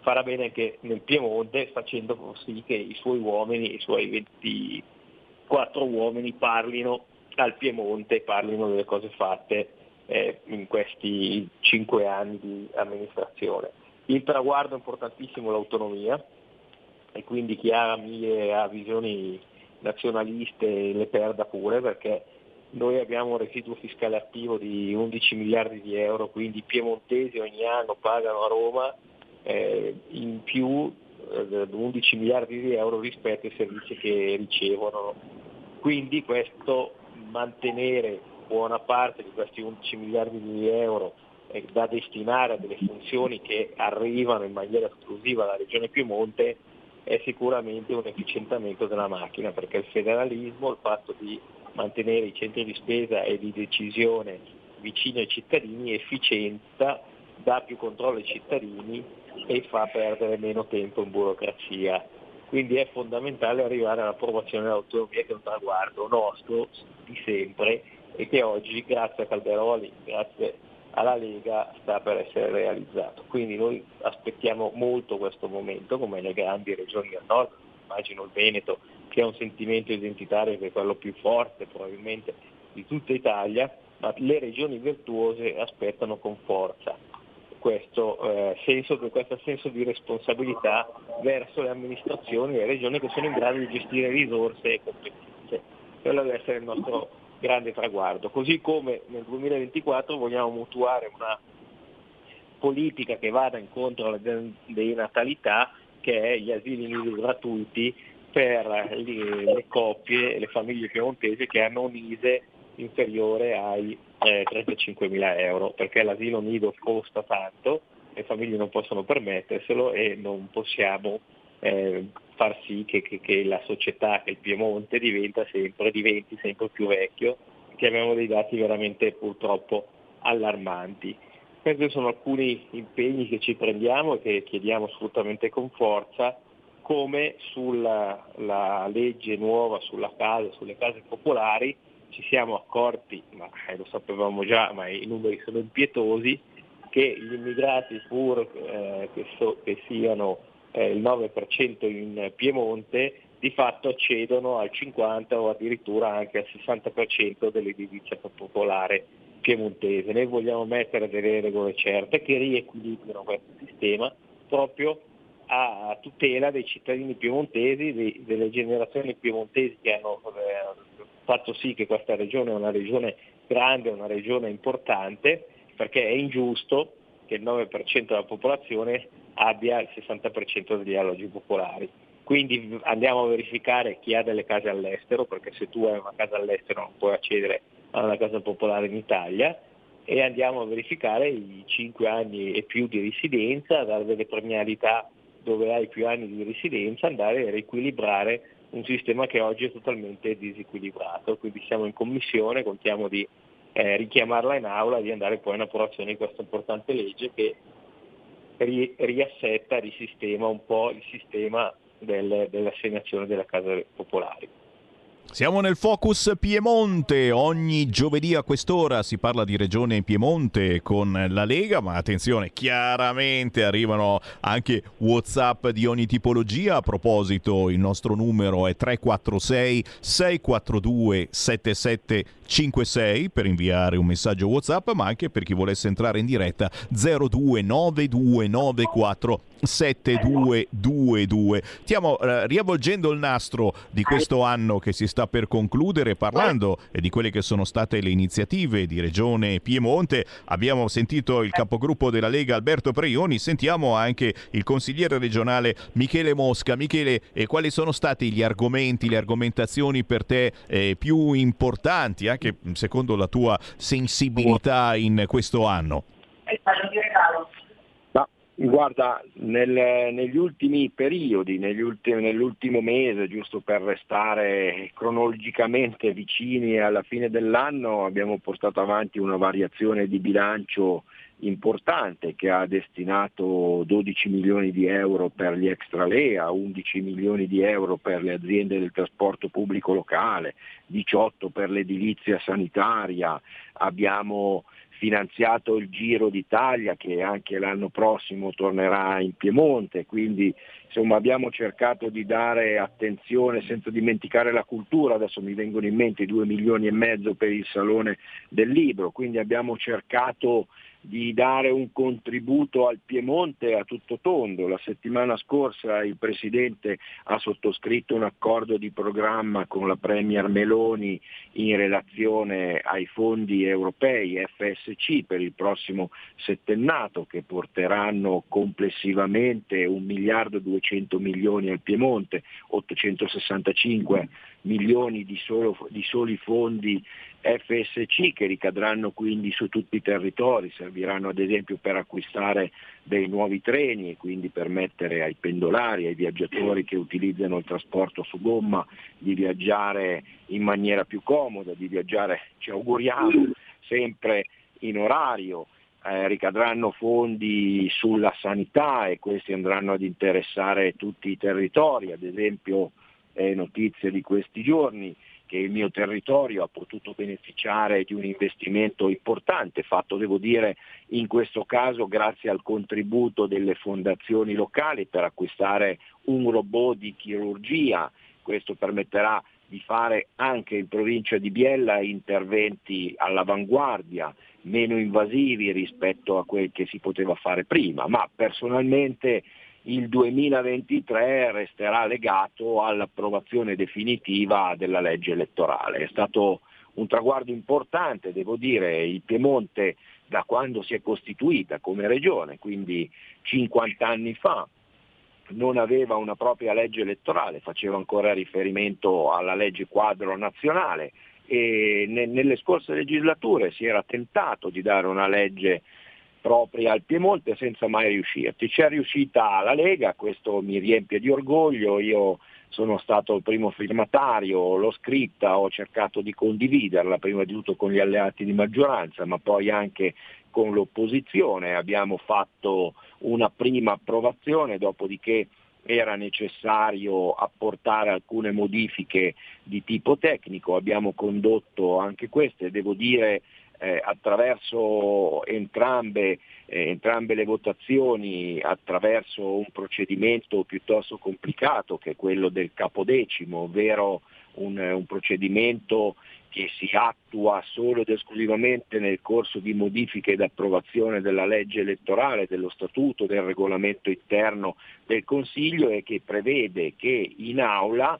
P: farà bene anche nel Piemonte facendo sì che i suoi uomini, i suoi 24 uomini parlino al Piemonte, parlino delle cose fatte eh, in questi cinque anni di amministrazione. Il traguardo è importantissimo l'autonomia e quindi chi ha mie ha visioni nazionaliste le perda pure perché noi abbiamo un residuo fiscale attivo di 11 miliardi di euro, quindi i piemontesi ogni anno pagano a Roma eh, in più eh, 11 miliardi di euro rispetto ai servizi che ricevono. Quindi questo mantenere buona parte di questi 11 miliardi di euro da destinare a delle funzioni che arrivano in maniera esclusiva alla Regione Piemonte è sicuramente un efficientamento della macchina, perché il federalismo, il fatto di mantenere i centri di spesa e di decisione vicini ai cittadini efficienza, dà più controllo ai cittadini e fa perdere meno tempo in burocrazia. Quindi è fondamentale arrivare all'approvazione dell'autonomia che è un traguardo nostro di sempre e che oggi grazie a Calderoli, grazie alla Lega sta per essere realizzato. Quindi noi aspettiamo molto questo momento come le grandi regioni del nord, immagino il Veneto che ha un sentimento identitario che è quello più forte probabilmente di tutta Italia, ma le regioni virtuose aspettano con forza questo, eh, senso, questo senso di responsabilità verso le amministrazioni e le regioni che sono in grado di gestire risorse e competenze. Quello deve essere il nostro grande traguardo. Così come nel 2024 vogliamo mutuare una politica che vada incontro alla denatalità che è gli asili nido gratuiti per le, le coppie e le famiglie piemontesi che hanno un ISE inferiore ai eh, 35.000 euro, perché l'asilo nido costa tanto, le famiglie non possono permetterselo e non possiamo eh, far sì che, che, che, la società, che il Piemonte sempre, diventi sempre più vecchio, che abbiamo dei dati veramente purtroppo allarmanti. Questi sono alcuni impegni che ci prendiamo e che chiediamo assolutamente con forza, come sulla legge nuova sulla casa, sulle case popolari, ci siamo accorti, ma eh, lo sapevamo già, ma i numeri sono impietosi, che gli immigrati pur eh, che, so, che, siano eh, il 9% in Piemonte di fatto accedono al 50 o addirittura anche al 60% dell'edilizia popolare piemontese. Noi vogliamo mettere delle regole certe che riequilibrino questo sistema proprio a tutela dei cittadini piemontesi, delle generazioni piemontesi che hanno eh, fatto sì che questa regione è una regione grande, una regione importante, perché è ingiusto che il 9% della popolazione abbia il 60% degli alloggi popolari. Quindi andiamo a verificare chi ha delle case all'estero, perché se tu hai una casa all'estero non puoi accedere alla casa popolare in Italia, e andiamo a verificare i 5 anni e più di residenza, dare delle premialità dove hai più anni di residenza, andare a riequilibrare un sistema che oggi è totalmente disequilibrato. Quindi siamo in commissione, contiamo di eh, richiamarla in aula e di andare poi in approvazione di questa importante legge che ri- riassetta, risistema un po' il sistema del, dell'assegnazione delle case popolari.
B: Siamo nel Focus Piemonte, ogni giovedì a quest'ora si parla di Regione Piemonte con la Lega, ma attenzione, chiaramente arrivano anche Whatsapp di ogni tipologia, a proposito il nostro numero è 346 642 7756 per inviare un messaggio Whatsapp, ma anche per chi volesse entrare in diretta 029294 7222. Stiamo eh, riavvolgendo il nastro di questo anno che si sta per concludere parlando di quelle che sono state le iniziative di Regione Piemonte. Abbiamo sentito il capogruppo della Lega Alberto Preioni, sentiamo anche il consigliere regionale Michele Mosca. Michele, eh, quali sono stati gli argomenti, le argomentazioni per te eh, più importanti, anche secondo la tua sensibilità in questo anno?
O: Guarda, nel, negli ultimi periodi, negli ultimi, nell'ultimo mese, giusto per restare cronologicamente vicini alla fine dell'anno, abbiamo portato avanti una variazione di bilancio importante che ha destinato 12 milioni di euro per gli extra LEA, 11 milioni di euro per le aziende del trasporto pubblico locale, 18 per l'edilizia sanitaria, abbiamo finanziato il Giro d'Italia che anche l'anno prossimo tornerà in Piemonte, quindi insomma, abbiamo cercato di dare attenzione senza dimenticare la cultura, adesso mi vengono in mente i due milioni e mezzo per il Salone del Libro, quindi abbiamo cercato di dare un contributo al Piemonte a tutto tondo. La settimana scorsa il Presidente ha sottoscritto un accordo di programma con la Premier Meloni in relazione ai fondi europei FSC per il prossimo settennato che porteranno complessivamente 1 miliardo e 200 milioni al Piemonte, 865 milioni di, solo, di soli fondi FSC che ricadranno quindi su tutti i territori, serviranno ad esempio per acquistare dei nuovi treni e quindi permettere ai pendolari, ai viaggiatori che utilizzano il trasporto su gomma di viaggiare in maniera più comoda, di viaggiare, ci auguriamo, sempre in orario. Eh, ricadranno fondi sulla sanità e questi andranno ad interessare tutti i territori, ad esempio eh, notizie di questi giorni, che il mio territorio ha potuto beneficiare di un investimento importante, fatto devo dire in questo caso grazie al contributo delle fondazioni locali per acquistare un robot di chirurgia. Questo permetterà di fare anche in provincia di Biella interventi all'avanguardia, meno invasivi rispetto a quel che si poteva fare prima, ma personalmente il 2023 resterà legato all'approvazione definitiva della legge elettorale. È stato un traguardo importante, devo dire, il Piemonte da quando si è costituita come regione, quindi 50 anni fa, non aveva una propria legge elettorale, faceva ancora riferimento alla legge quadro nazionale e nelle scorse legislature si era tentato di dare una legge propria al Piemonte senza mai riuscirci. C'è riuscita la Lega, questo mi riempie di orgoglio, io sono stato il primo firmatario, l'ho scritta, ho cercato di condividerla prima di tutto con gli alleati di maggioranza, ma poi anche con l'opposizione. Abbiamo fatto una prima approvazione, dopodiché era necessario apportare alcune modifiche di tipo tecnico, abbiamo condotto anche queste, devo dire eh, attraverso entrambe, eh, entrambe, le votazioni, attraverso un procedimento piuttosto complicato che è quello del capodecimo, ovvero un, un procedimento che si attua solo ed esclusivamente nel corso di modifiche ed approvazione della legge elettorale, dello statuto, del regolamento interno del Consiglio e che prevede che in aula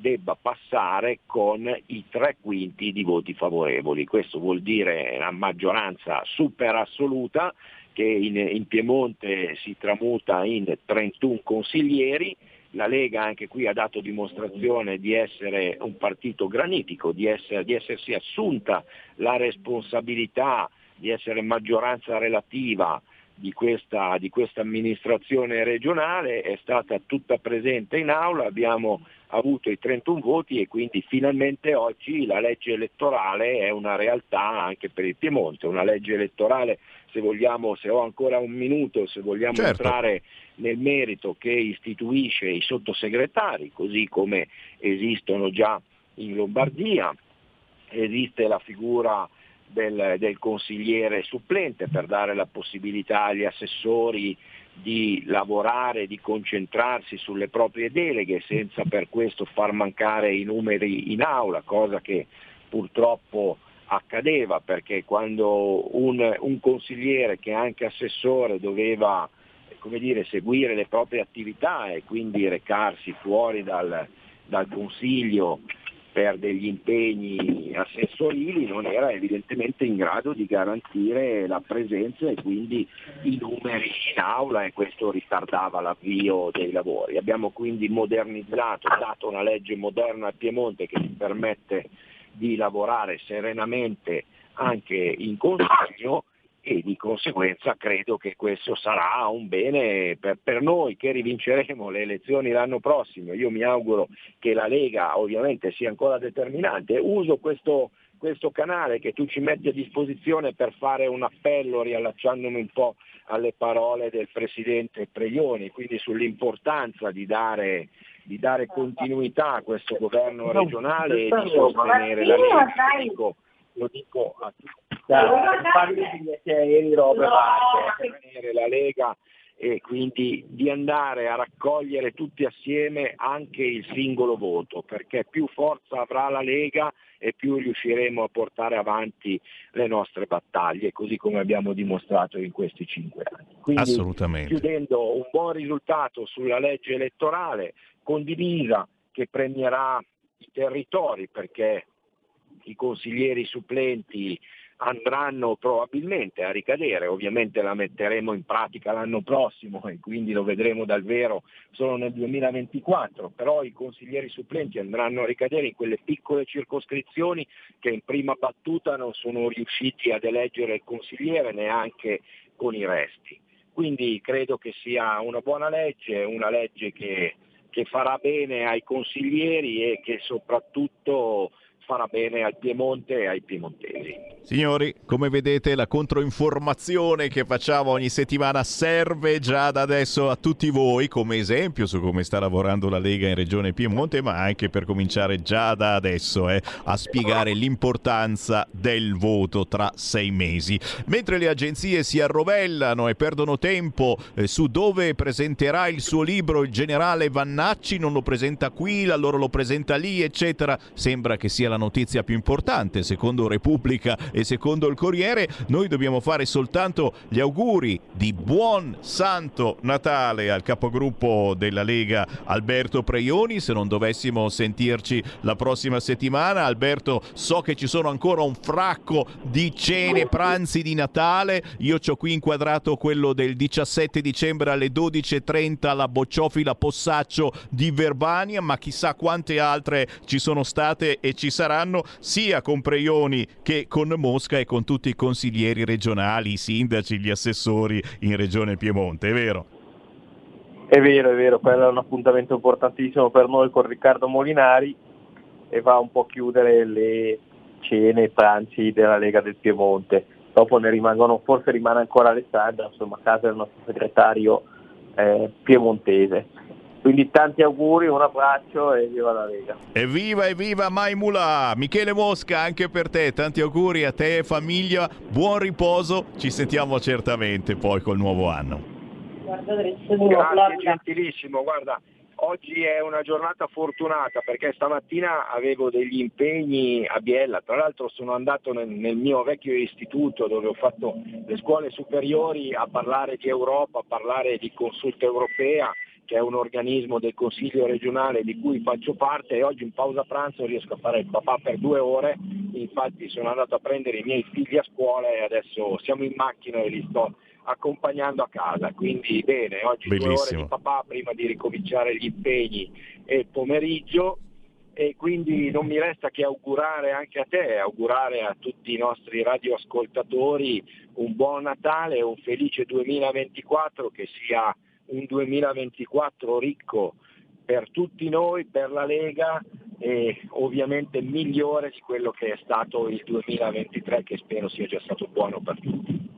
O: debba passare con i tre quinti di voti favorevoli. Questo vuol dire una maggioranza super assoluta che in, in Piemonte si tramuta in 31 consiglieri. La Lega anche qui ha dato dimostrazione di essere un partito granitico, di, essere, di essersi assunta la responsabilità di essere maggioranza relativa di questa, di questa, amministrazione regionale, è stata tutta presente in aula, abbiamo avuto i 31 voti e quindi finalmente oggi la legge elettorale è una realtà anche per il Piemonte, una legge elettorale se vogliamo, se ho ancora un minuto, se vogliamo certo. entrare nel merito che istituisce i sottosegretari, così come esistono già in Lombardia, esiste la figura del, del, consigliere supplente per dare la possibilità agli assessori di lavorare, di concentrarsi sulle proprie deleghe senza per questo far mancare i numeri in aula, cosa che purtroppo accadeva perché quando un, un consigliere che è anche assessore doveva dire, seguire le proprie attività e quindi recarsi fuori dal, dal consiglio per degli impegni assessorili non era evidentemente in grado di garantire la presenza e quindi i numeri in aula e questo ritardava l'avvio dei lavori. Abbiamo quindi modernizzato, dato una legge moderna al Piemonte che ci permette di lavorare serenamente anche in consiglio e di conseguenza credo che questo sarà un bene per, per, noi che rivinceremo le elezioni l'anno prossimo. Io mi auguro che la Lega ovviamente sia ancora determinante. Uso questo, questo canale che tu ci metti a disposizione per fare un appello riallacciandomi un po' alle parole del Presidente Preglioni, quindi sull'importanza di dare, di dare continuità a questo governo regionale e di sostenere la Lega lo dico a tutti, fare i biglietti aerei, robe varie, la Lega e quindi di andare a raccogliere tutti assieme anche il singolo voto, perché più forza avrà la Lega e più riusciremo a portare avanti le nostre battaglie, così come abbiamo dimostrato in questi cinque anni. Quindi, chiudendo un buon risultato sulla legge elettorale condivisa che premierà i territori, perché i consiglieri supplenti andranno probabilmente a ricadere, ovviamente la metteremo in pratica l'anno prossimo e quindi lo vedremo dal vero solo nel 2024, però i consiglieri supplenti andranno a ricadere in quelle piccole circoscrizioni che in prima battuta non sono riusciti ad eleggere il consigliere neanche con i resti. Quindi credo che sia una buona legge, una legge che, che farà bene ai consiglieri e che soprattutto farà bene al Piemonte e ai piemontesi.
B: Signori, come vedete la controinformazione che facciamo ogni settimana serve già da adesso a tutti voi come esempio su come sta lavorando la Lega in Regione Piemonte, ma anche per cominciare già da adesso eh, a spiegare l'importanza del voto tra sei mesi. Mentre le agenzie si arrovellano e perdono tempo eh, su dove presenterà il suo libro il generale Vannacci, non lo presenta qui, allora lo presenta lì, eccetera, sembra che sia la notizia più importante secondo Repubblica e secondo il Corriere noi dobbiamo fare soltanto gli auguri di buon santo Natale al capogruppo della Lega Alberto Preioni se non dovessimo sentirci la prossima settimana Alberto so che ci sono ancora un fracco di cene pranzi di Natale. Io ho qui inquadrato quello del 17 dicembre alle 12.30 alla Bocciofila Possaccio di Verbania ma chissà quante altre ci sono state e ci saranno sia con Preioni che con Mosca e con tutti i consiglieri regionali, i sindaci, gli assessori in Regione Piemonte, è vero?
P: È vero, è vero, quello è un appuntamento importantissimo per noi con Riccardo Molinari e va un po' a chiudere le cene e pranzi della Lega del Piemonte. Dopo ne rimangono, forse rimane ancora Alessandra, insomma, a casa del nostro segretario eh, piemontese. Quindi tanti auguri, un abbraccio e viva la Lega.
B: Evviva, evviva Maimula! Michele Mosca, anche per te, tanti auguri a te e famiglia, buon riposo, ci sentiamo certamente poi col nuovo anno.
O: Grazie gentilissimo, guarda, oggi è una giornata fortunata perché stamattina avevo degli impegni a Biella, tra l'altro sono andato nel, nel mio vecchio istituto dove ho fatto le scuole superiori a parlare di Europa, a parlare di consulta europea, che è un organismo del Consiglio regionale di cui faccio parte. E oggi in pausa pranzo riesco a fare il papà per due ore, infatti sono andato a prendere i miei figli a scuola e adesso siamo in macchina e li sto accompagnando a casa, quindi bene, oggi due ore
B: Bellissimo.
O: di papà prima di ricominciare gli impegni e il pomeriggio e quindi non mi resta che augurare anche a te, augurare a tutti i nostri radioascoltatori un buon Natale un felice 2024 che sia un 2024 ricco per tutti noi, per la Lega e ovviamente migliore di quello che è stato il 2023 che spero sia già stato buono per tutti.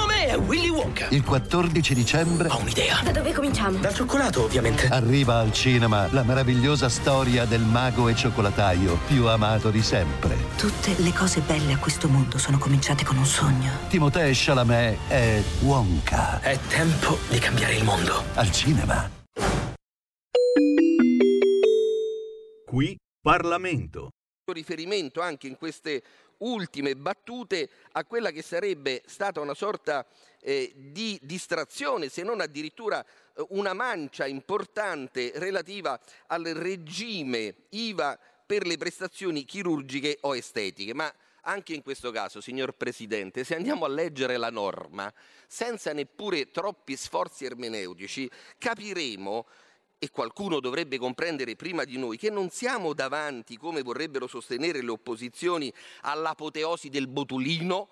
Q: è Willy Wonka. Il 14 dicembre. Ho un'idea.
R: Da dove cominciamo?
Q: Dal cioccolato, ovviamente. Arriva al cinema la meravigliosa storia del mago e cioccolataio più amato di sempre.
S: Tutte le cose belle a questo mondo sono cominciate con un sogno.
Q: Timothée Chalamet è Wonka. È tempo di cambiare il mondo. Al cinema.
J: Qui Parlamento.
L: riferimento anche in queste ultime battute a quella che sarebbe stata una sorta eh, di distrazione, se non addirittura eh, una mancia importante relativa al regime IVA per le prestazioni chirurgiche o estetiche. Ma anche in questo caso, signor Presidente, se andiamo a leggere la norma senza neppure troppi sforzi ermeneutici, capiremo e qualcuno dovrebbe comprendere prima di noi che non siamo davanti, come vorrebbero sostenere le opposizioni, all'apoteosi del botulino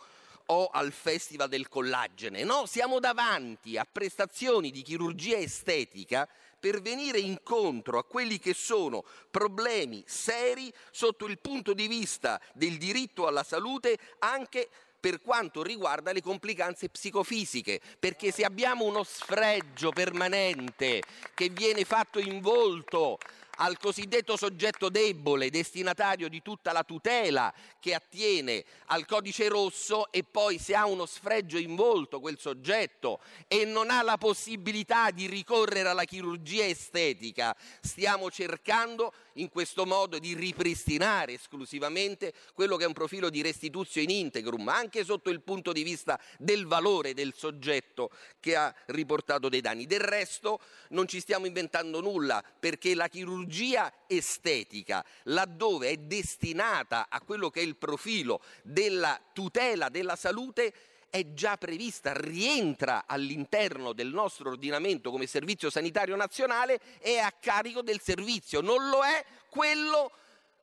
L: o al festival del collagene. No, siamo davanti a prestazioni di chirurgia estetica per venire incontro a quelli che sono problemi seri sotto il punto di vista del diritto alla salute anche per quanto riguarda le complicanze psicofisiche, perché se abbiamo uno sfregio permanente che viene fatto in volto al cosiddetto soggetto debole, destinatario di tutta la tutela che attiene al codice rosso e poi se ha uno sfregio in volto quel soggetto e non ha la possibilità di ricorrere alla chirurgia estetica, stiamo cercando in questo modo di ripristinare esclusivamente quello che è un profilo di restituzio in integrum, anche sotto il punto di vista del valore del soggetto che ha riportato dei danni. Del resto non ci stiamo inventando nulla perché la chirurgia estetica, laddove è destinata a quello che è il profilo della tutela della salute, è già prevista, rientra all'interno del nostro ordinamento come servizio sanitario nazionale è a carico del servizio, non lo è quello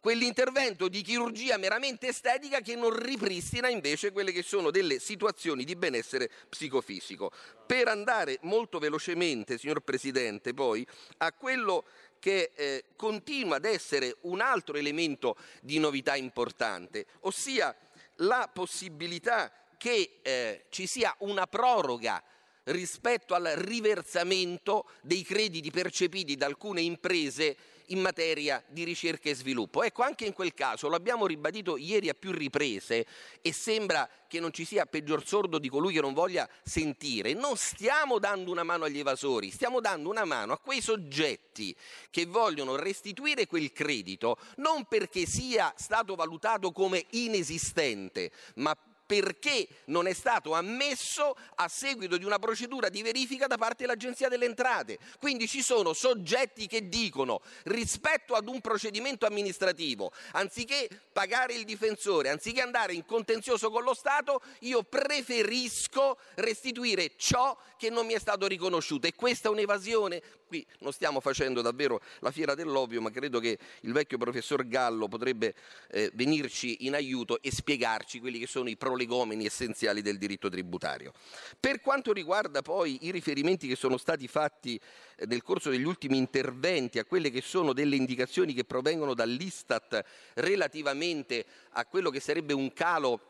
L: quell'intervento di chirurgia meramente estetica che non ripristina invece quelle che sono delle situazioni di benessere psicofisico. Per andare molto velocemente, signor Presidente, poi a quello che eh, continua ad essere un altro elemento di novità importante, ossia la possibilità che eh, ci sia una proroga rispetto al riversamento dei crediti percepiti da alcune imprese in materia di ricerca e sviluppo. Ecco, anche in quel caso, lo abbiamo ribadito ieri a più riprese e sembra che non ci sia peggior sordo di colui che non voglia sentire, non stiamo dando una mano agli evasori, stiamo dando una mano a quei soggetti che vogliono restituire quel credito non perché sia stato valutato come inesistente, ma perché non è stato ammesso a seguito di una procedura di verifica da parte dell'Agenzia delle Entrate. Quindi ci sono soggetti che dicono rispetto ad un procedimento amministrativo, anziché pagare il difensore, anziché andare in contenzioso con lo Stato, io preferisco restituire ciò che non mi è stato riconosciuto. E questa è un'evasione? Qui non stiamo facendo davvero la fiera dell'ovvio, ma credo che il vecchio professor Gallo potrebbe eh, venirci in aiuto e spiegarci quelli che sono i prolegomeni essenziali del diritto tributario. Per quanto riguarda poi i riferimenti che sono stati fatti eh, nel corso degli ultimi interventi a quelle che sono delle indicazioni che provengono dall'Istat relativamente a quello che sarebbe un calo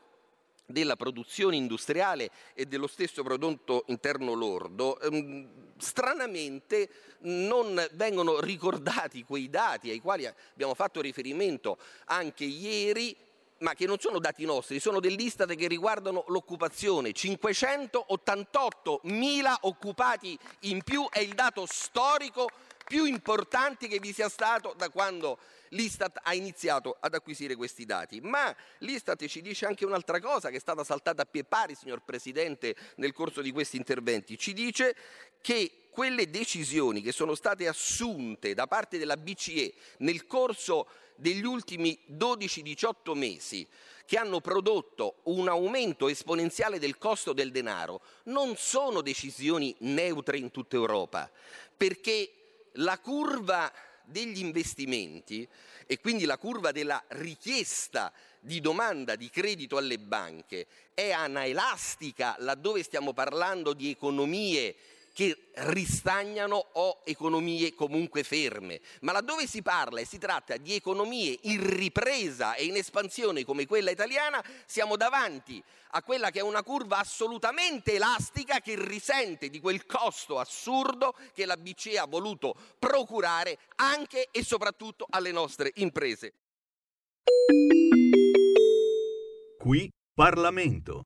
L: della produzione industriale e dello stesso prodotto interno lordo, ehm, stranamente non vengono ricordati quei dati ai quali abbiamo fatto riferimento anche ieri ma che non sono dati nostri, sono dell'Istat che riguardano l'occupazione. 588 mila occupati in più è il dato storico più importante che vi sia stato da quando l'Istat ha iniziato ad acquisire questi dati. Ma l'Istat ci dice anche un'altra cosa che è stata saltata a pie pari, signor Presidente, nel corso di questi interventi. Ci dice che quelle decisioni che sono state assunte da parte della BCE nel corso degli ultimi 12-18 mesi che hanno prodotto un aumento esponenziale del costo del denaro non sono decisioni neutre in tutta Europa, perché la curva degli investimenti e quindi la curva della richiesta di domanda di credito alle banche è anaelastica laddove stiamo parlando di economie che ristagnano o economie comunque ferme, ma laddove si parla e si tratta di economie in ripresa e in espansione come quella italiana, siamo davanti a quella che è una curva assolutamente elastica che risente di quel costo assurdo che la BCE ha voluto procurare anche e soprattutto alle nostre imprese.
J: Qui Parlamento.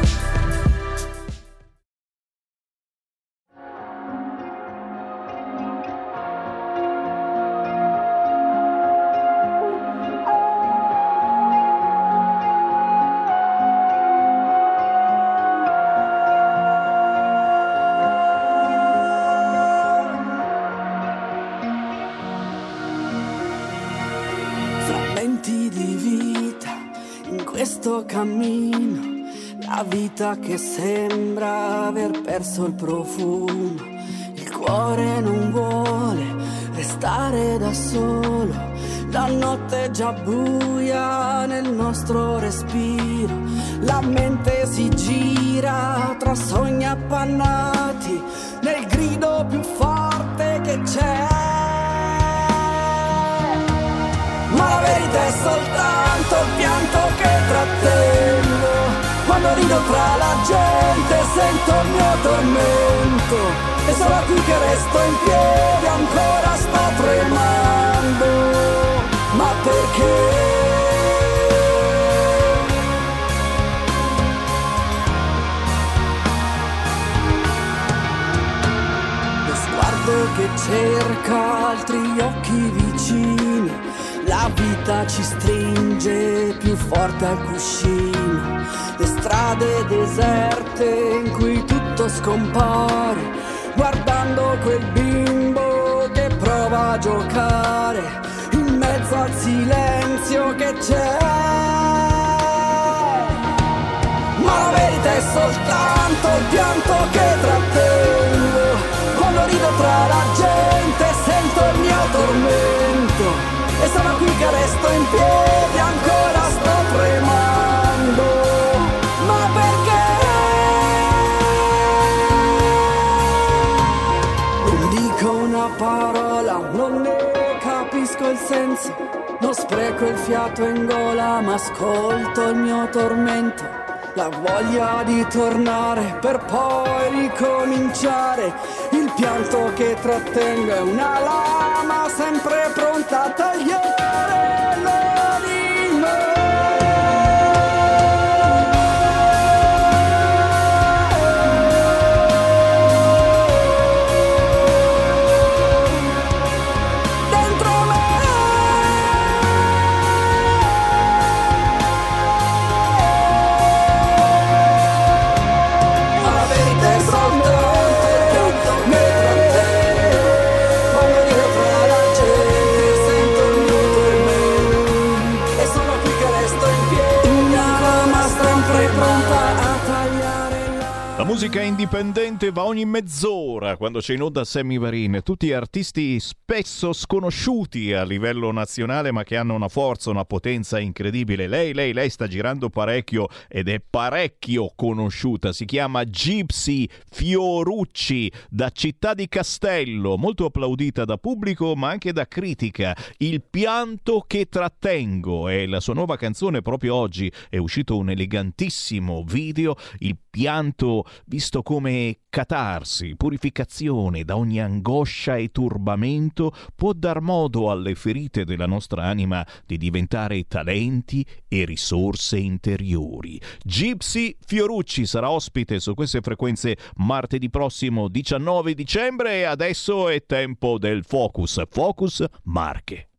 T: Questo cammino, la vita che sembra aver perso il profumo, il cuore non vuole restare da solo, la notte è già buia nel nostro respiro, la mente si gira tra sogni appannati, nel grido più forte che c'è. Ma la verità è soltanto il pianto che trattengo Quando rido tra la gente sento il mio tormento E sono qui che resto in piedi ancora sto tremando Ma perché? Lo sguardo che cerca altri occhi vicini, la vita ci stringe più forte al cuscino, le strade deserte in cui tutto scompare, guardando quel bimbo che prova a giocare in mezzo al silenzio che c'è. Ma la verità è soltanto il pianto che trattengo. Quando rido tra la gente sento il mio tormento E so sono qui che resto in piedi, ancora sto tremando. Ma perché? Non dico una parola, non ne capisco il senso. Non spreco il fiato in gola, ma ascolto il mio tormento. La voglia di tornare per poi ricominciare. Il pianto che trattengo è una lama sempre pronta a tagliare
B: musica indipendente va ogni mezz'ora quando c'è in onda Sammy Varin, tutti artisti spesso sconosciuti a livello nazionale ma che hanno una forza, una potenza incredibile. Lei, lei, lei sta girando parecchio ed è parecchio conosciuta, si chiama Gypsy Fiorucci da Città di Castello, molto applaudita da pubblico ma anche da critica. Il pianto che trattengo è la sua nuova canzone proprio oggi, è uscito un elegantissimo video, il pianto visto come catarsi, purificazione da ogni angoscia e turbamento, può dar modo alle ferite della nostra anima di diventare talenti e risorse interiori. Gypsy Fiorucci sarà ospite su queste frequenze martedì prossimo 19 dicembre e adesso è tempo del Focus. Focus Marche.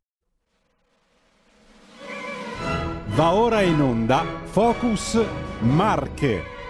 I: Va ora in onda Focus Marche.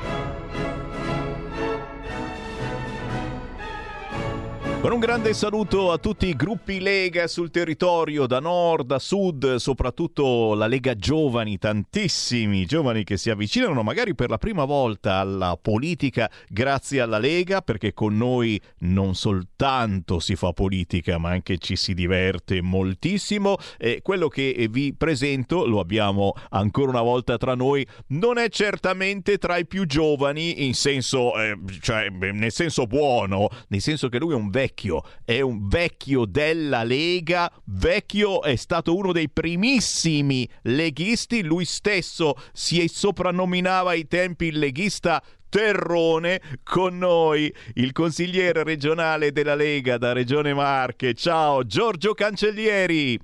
B: Con un grande saluto a tutti i gruppi Lega sul territorio, da nord a sud, soprattutto la Lega Giovani, tantissimi giovani che si avvicinano magari per la prima volta alla politica grazie alla Lega, perché con noi non soltanto si fa politica, ma anche ci si diverte moltissimo. E quello che vi presento, lo abbiamo ancora una volta tra noi, non è certamente tra i più giovani, in senso, eh, cioè, nel senso buono, nel senso che lui è un vecchio vecchio, è un vecchio della Lega, vecchio è stato uno dei primissimi leghisti, lui stesso si soprannominava ai tempi il leghista Terrone con noi il consigliere regionale della Lega da Regione Marche. Ciao Giorgio Cancellieri.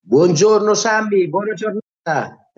U: Buongiorno Sammy, buona giornata.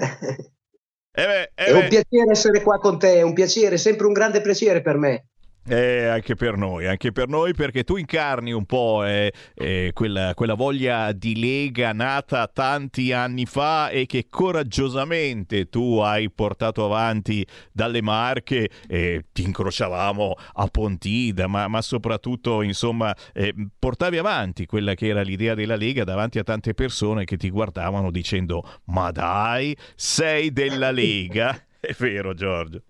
B: Eh beh, eh
U: è un
B: beh.
U: piacere essere qua con te, è un piacere, sempre un grande piacere per me.
B: Eh, anche per noi, anche per noi perché tu incarni un po' eh, eh, quella, quella voglia di lega nata tanti anni fa e che coraggiosamente tu hai portato avanti dalle Marche, eh, ti incrociavamo a Pontida, ma, ma soprattutto insomma eh, portavi avanti quella che era l'idea della Lega davanti a tante persone che ti guardavano dicendo ma dai, sei della Lega? È vero Giorgio.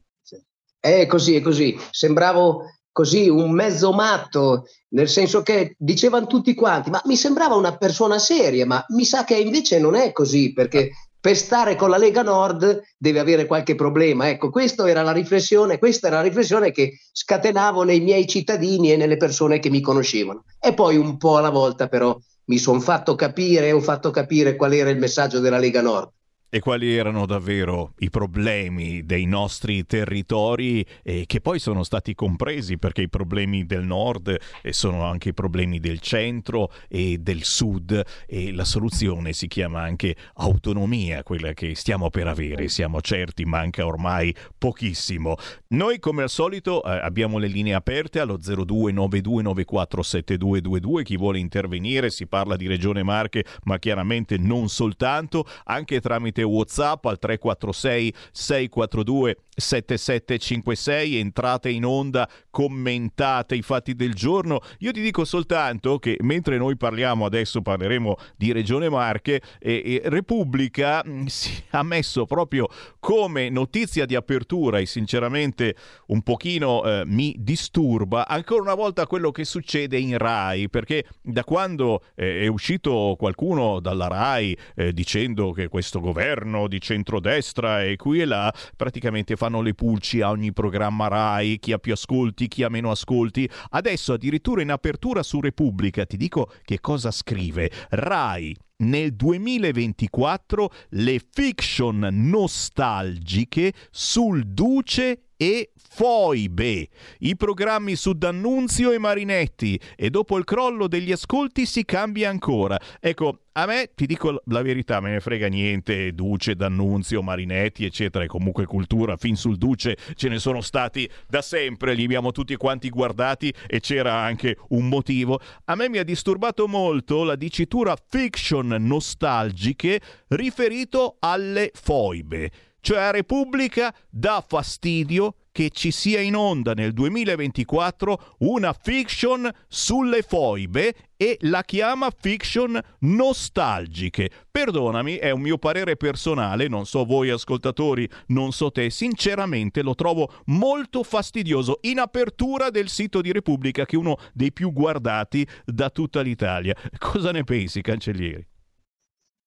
U: È così, è così. Sembravo così un mezzo matto, nel senso che dicevano tutti quanti, ma mi sembrava una persona seria, ma mi sa che invece non è così, perché per stare con la Lega Nord deve avere qualche problema. Ecco, questa era la riflessione, questa era la riflessione che scatenavo nei miei cittadini e nelle persone che mi conoscevano. E poi un po' alla volta però mi sono fatto capire, ho fatto capire qual era il messaggio della Lega Nord.
B: E quali erano davvero i problemi dei nostri territori e che poi sono stati compresi perché i problemi del nord sono anche i problemi del centro e del sud e la soluzione si chiama anche autonomia, quella che stiamo per avere, siamo certi, manca ormai pochissimo. Noi come al solito eh, abbiamo le linee aperte allo 0292947222, chi vuole intervenire si parla di Regione Marche ma chiaramente non soltanto, anche tramite WhatsApp al 346 642 7756, entrate in onda, commentate i fatti del giorno. Io ti dico soltanto che mentre noi parliamo, adesso parleremo di Regione Marche, e, e Repubblica mh, si ha messo proprio come notizia di apertura e sinceramente un pochino eh, mi disturba ancora una volta quello che succede in RAI, perché da quando eh, è uscito qualcuno dalla RAI eh, dicendo che questo governo di centrodestra è qui e là, praticamente fa fanno le pulci a ogni programma RAI, chi ha più ascolti, chi ha meno ascolti. Adesso addirittura in apertura su Repubblica ti dico che cosa scrive. RAI nel 2024 le fiction nostalgiche sul Duce e Foibe, i programmi su D'Annunzio e Marinetti e dopo il crollo degli ascolti si cambia ancora. Ecco, a me ti dico la verità, me ne frega niente, Duce, D'Annunzio, Marinetti, eccetera, e comunque cultura, fin sul Duce ce ne sono stati da sempre, li abbiamo tutti quanti guardati e c'era anche un motivo. A me mi ha disturbato molto la dicitura fiction nostalgiche riferito alle foibe cioè a Repubblica dà fastidio che ci sia in onda nel 2024 una fiction sulle foibe e la chiama fiction nostalgiche. Perdonami, è un mio parere personale, non so voi ascoltatori, non so te, sinceramente lo trovo molto fastidioso in apertura del sito di Repubblica che è uno dei più guardati da tutta l'Italia. Cosa ne pensi, cancellieri?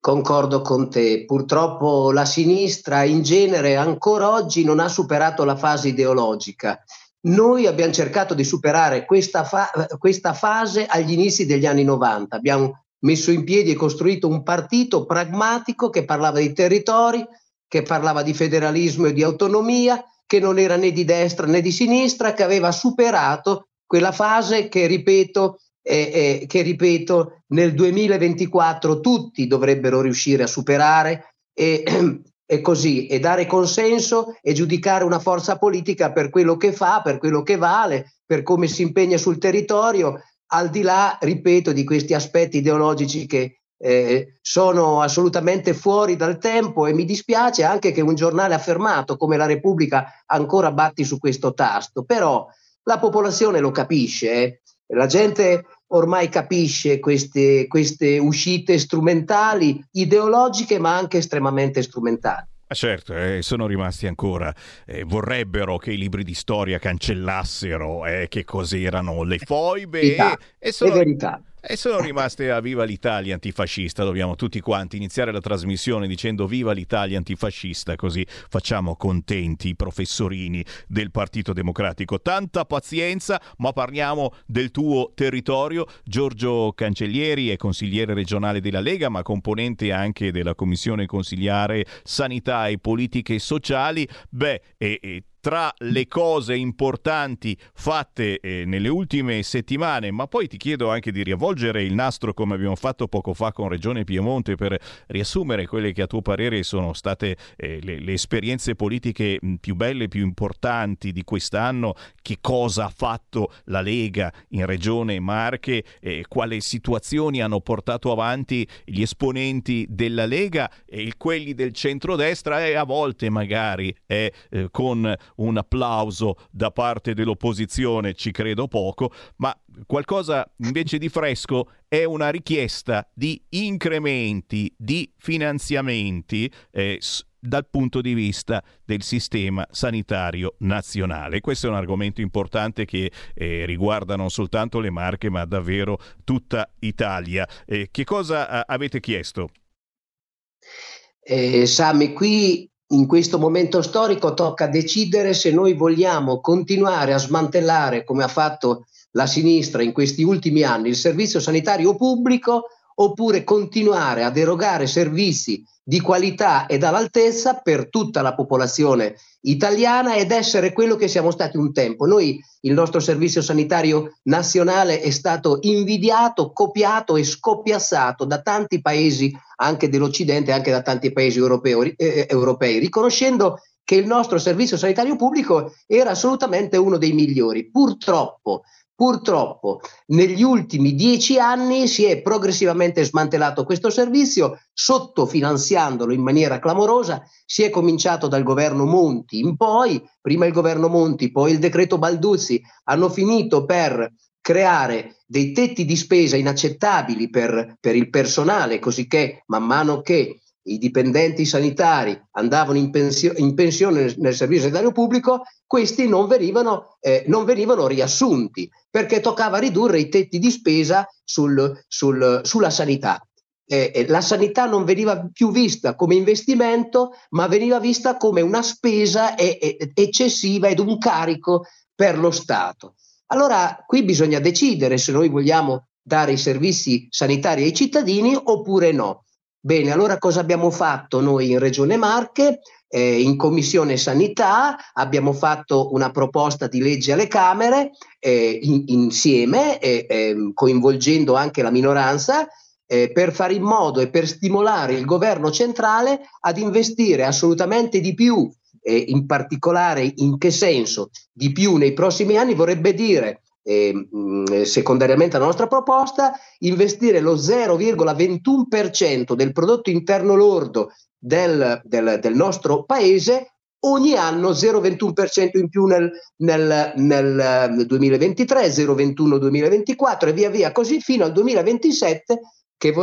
U: Concordo con te, purtroppo la sinistra in genere ancora oggi non ha superato la fase ideologica. Noi abbiamo cercato di superare questa, fa- questa fase agli inizi degli anni 90, abbiamo messo in piedi e costruito un partito pragmatico che parlava di territori, che parlava di federalismo e di autonomia, che non era né di destra né di sinistra, che aveva superato quella fase che, ripeto, eh, eh, che ripeto nel 2024 tutti dovrebbero riuscire a superare e, e così e dare consenso e giudicare una forza politica per quello che fa, per quello che vale, per come si impegna sul territorio, al di là, ripeto, di questi aspetti ideologici che eh, sono assolutamente fuori dal tempo e mi dispiace anche che un giornale affermato come la Repubblica ancora batti su questo tasto, però la popolazione lo capisce, eh? La gente ormai capisce queste, queste uscite strumentali, ideologiche, ma anche estremamente strumentali.
B: Ah, certo, eh, sono rimasti ancora, eh, vorrebbero che i libri di storia cancellassero eh, che cos'erano le foibe
U: verità,
B: e, e sono,
U: verità.
B: E sono rimaste a Viva l'Italia antifascista, dobbiamo tutti quanti iniziare la trasmissione dicendo Viva l'Italia antifascista, così facciamo contenti i professorini del Partito Democratico. Tanta pazienza, ma parliamo del tuo territorio. Giorgio Cancellieri è consigliere regionale della Lega, ma componente anche della Commissione consigliare Sanità e Politiche Sociali. Beh, e, e tra le cose importanti fatte eh, nelle ultime settimane, ma poi ti chiedo anche di riavvolgere il nastro come abbiamo fatto poco fa con Regione Piemonte per riassumere quelle che a tuo parere sono state eh, le, le, esperienze politiche più belle, più importanti di quest'anno, che cosa ha fatto la Lega in Regione Marche, eh, quali situazioni hanno portato avanti gli esponenti della Lega e quelli del centrodestra? E a volte magari eh, con un applauso da parte dell'opposizione, ci credo poco, ma qualcosa invece di fresco è una richiesta di incrementi di finanziamenti eh, dal punto di vista del sistema sanitario nazionale. Questo è un argomento importante che eh, riguarda non soltanto le Marche, ma davvero tutta Italia. Eh, che cosa avete chiesto?
U: Eh, Sammy, qui in questo momento storico tocca decidere se noi vogliamo continuare a smantellare, come ha fatto la sinistra in questi ultimi anni, il servizio sanitario pubblico oppure continuare ad erogare servizi di qualità ed all'altezza per tutta la popolazione italiana ed essere quello che siamo stati un tempo. Noi, il nostro servizio sanitario nazionale è stato invidiato, copiato e scoppiassato da tanti paesi anche dell'Occidente, anche da tanti paesi europeo, eh, eh, europei, riconoscendo che il nostro servizio sanitario pubblico era assolutamente uno dei migliori. Purtroppo, Purtroppo negli ultimi dieci anni si è progressivamente smantellato questo servizio, sottofinanziandolo in maniera clamorosa. Si è cominciato dal governo Monti in poi, prima il governo Monti, poi il decreto Balduzzi, hanno finito per creare dei tetti di spesa inaccettabili per, per il personale, così che man mano che i dipendenti sanitari andavano in, pensio- in pensione nel, nel, servizio sanitario pubblico, questi non venivano, eh, non venivano, riassunti perché toccava ridurre i tetti di spesa sul, sul, sulla sanità. Eh, la sanità non veniva più vista come investimento, ma veniva vista come una spesa e, e, eccessiva ed un carico per lo Stato. Allora qui bisogna decidere se noi vogliamo dare i servizi sanitari ai cittadini oppure no. Bene, allora cosa abbiamo fatto noi in Regione Marche? Eh, in Commissione Sanità abbiamo fatto una proposta di legge alle Camere eh, in, insieme, eh, ehm, coinvolgendo anche la minoranza, eh, per fare in modo e per stimolare il governo centrale ad investire assolutamente di più, in particolare in che senso? Di più nei prossimi anni vorrebbe dire eh, secondariamente alla nostra proposta, investire lo 0,21% del prodotto interno lordo del, del, del nostro paese ogni anno 0,21% in più nel, nel, nel 2023, 0,21 2024 e via via così fino al 2027 che,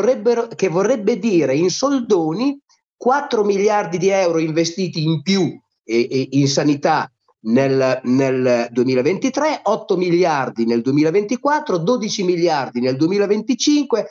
U: che vorrebbe dire in soldoni 4 miliardi di euro investiti in più eh, eh, in sanità nel, nel 2023, 8 miliardi nel 2024, 12 miliardi nel 2025,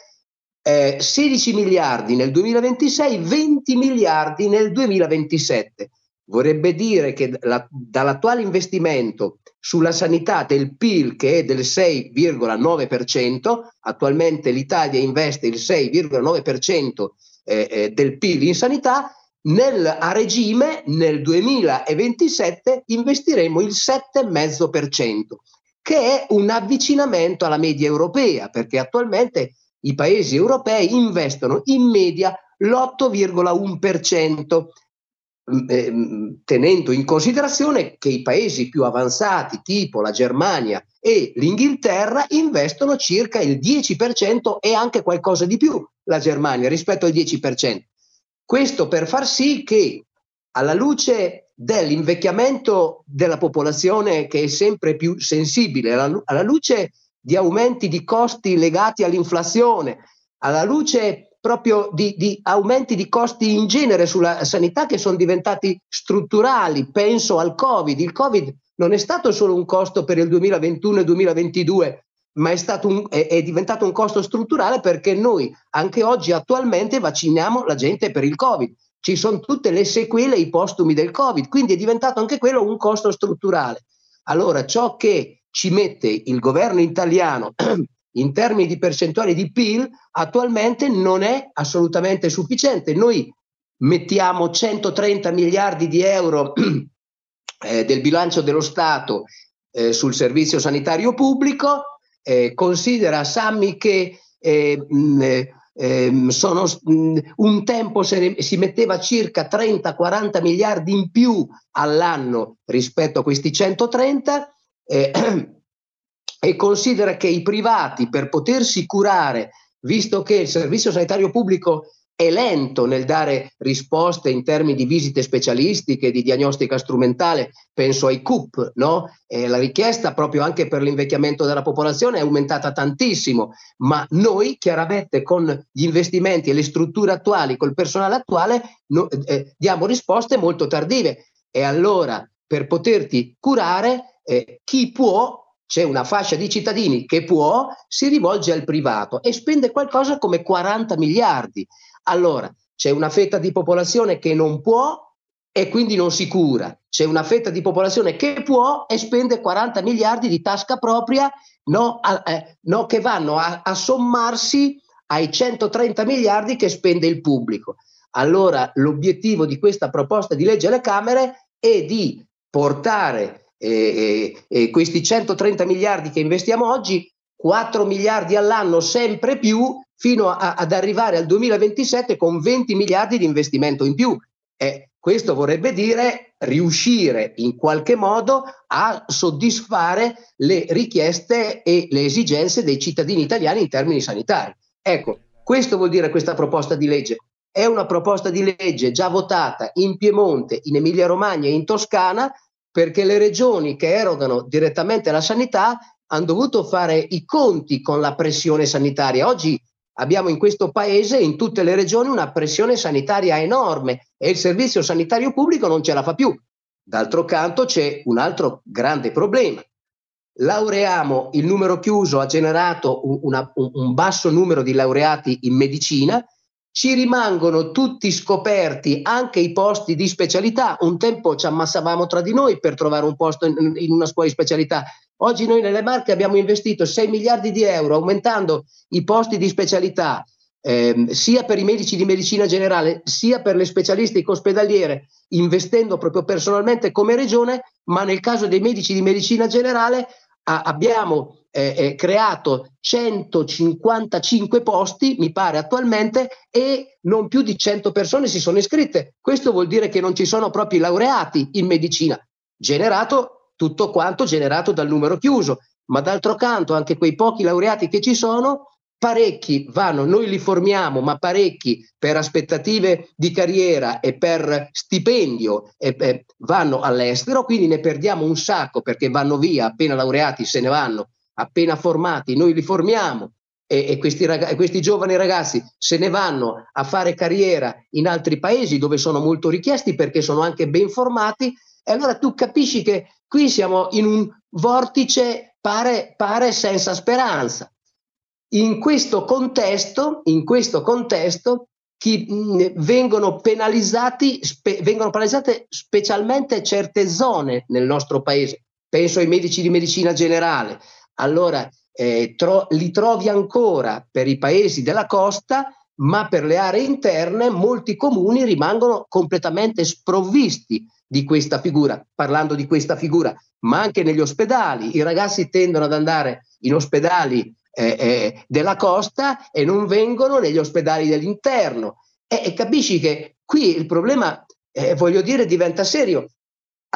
U: eh, 16 miliardi nel 2026, 20 miliardi nel 2027. Vorrebbe dire che la, dall'attuale investimento sulla sanità del PIL che è del 6,9%, attualmente l'Italia investe il 6,9% eh, eh, del PIL in sanità, nel, a regime nel 2027 investiremo il 7,5%, che è un avvicinamento alla media europea, perché attualmente i paesi europei investono in media l'8,1%, mm, eh, mm, tenendo in considerazione che i paesi più avanzati, tipo la Germania e l'Inghilterra, investono circa il 10% e anche qualcosa di più la Germania rispetto al 10%. Questo per far sì che alla luce dell'invecchiamento della popolazione che è sempre più sensibile, alla, luce di aumenti di costi legati all'inflazione, alla luce proprio di, di, aumenti di costi in genere sulla sanità che sono diventati strutturali, penso al Covid. Il Covid non è stato solo un costo per il 2021 e 2022, ma è, un, è, è, diventato un costo strutturale perché noi anche oggi attualmente vacciniamo la gente per il Covid. Ci sono tutte le sequele, i postumi del Covid, quindi è diventato anche quello un costo strutturale. Allora, ciò che ci mette il governo italiano in termini di percentuali di PIL attualmente non è assolutamente sufficiente. Noi mettiamo 130 miliardi di euro eh, del bilancio dello Stato eh, sul servizio sanitario pubblico, eh, considera Sammy che eh, mh, eh, sono, mh, un tempo ne, si metteva circa 30-40 miliardi in più all'anno rispetto a questi 130 eh, e considera che i privati per potersi curare, visto che il servizio sanitario pubblico è lento nel dare risposte in termini di visite specialistiche, di diagnostica strumentale, penso ai CUP, no? la richiesta proprio anche per l'invecchiamento della popolazione è aumentata tantissimo, ma noi chiaramente con gli investimenti e le strutture attuali, col personale attuale, no, eh, diamo risposte molto tardive. E allora per poterti curare, eh, chi può c'è una fascia di cittadini che può, si rivolge al privato e spende qualcosa come 40 miliardi. Allora, c'è una fetta di popolazione che non può e quindi non si cura. C'è una fetta di popolazione che può e spende 40 miliardi di tasca propria no, a, eh, no, che vanno a, a sommarsi ai 130 miliardi che spende il pubblico. Allora l'obiettivo di questa proposta di legge alle Camere è di portare eh, eh, questi 130 miliardi che investiamo oggi, 4 miliardi all'anno sempre più, fino a, ad arrivare al 2027 con 20 miliardi di investimento in più. E questo vorrebbe dire riuscire in qualche modo a soddisfare le richieste e le esigenze dei cittadini italiani in termini sanitari. Ecco, questo vuol dire questa proposta di legge. È una proposta di legge già votata in Piemonte, in Emilia-Romagna e in Toscana perché le regioni che erogano direttamente la sanità hanno dovuto fare i conti con la pressione sanitaria. Oggi abbiamo in questo paese, in tutte le regioni, una pressione sanitaria enorme e il servizio sanitario pubblico non ce la fa più. D'altro canto c'è un altro grande problema. Laureiamo, il numero chiuso ha generato un, una, un basso numero di laureati in medicina, ci rimangono tutti scoperti anche i posti di specialità. Un tempo ci ammassavamo tra di noi per trovare un posto in, in una scuola di specialità. Oggi noi nelle Marche abbiamo investito 6 miliardi di euro aumentando i posti di specialità ehm, sia per i medici di medicina generale sia per le specialistiche ospedaliere, investendo proprio personalmente come regione, ma nel caso dei medici di medicina generale a, abbiamo eh, eh, creato 155 posti, mi pare attualmente, e non più di 100 persone si sono iscritte. Questo vuol dire che non ci sono proprio laureati in medicina, generato tutto quanto generato dal numero chiuso. Ma d'altro canto anche quei pochi laureati che ci sono parecchi vanno, noi li formiamo, ma parecchi per aspettative di carriera e per stipendio e, e vanno all'estero, quindi ne perdiamo un sacco perché vanno via, appena laureati se ne vanno, appena formati noi li formiamo e, e questi, ragazzi, questi giovani ragazzi se ne vanno a fare carriera in altri paesi dove sono molto richiesti perché sono anche ben formati e allora tu capisci che qui siamo in un vortice pare, pare senza speranza. In questo contesto, in questo contesto chi, mh, vengono, penalizzati, spe, vengono penalizzate specialmente certe zone nel nostro paese. Penso ai medici di medicina generale. Allora, eh, tro, li trovi ancora per i paesi della costa, ma per le aree interne molti comuni rimangono completamente sprovvisti di questa figura, parlando di questa figura, ma anche negli ospedali. I ragazzi tendono ad andare in ospedali eh, eh, della costa e non vengono negli ospedali dell'interno. E, e capisci che qui il problema, eh, voglio dire, diventa serio.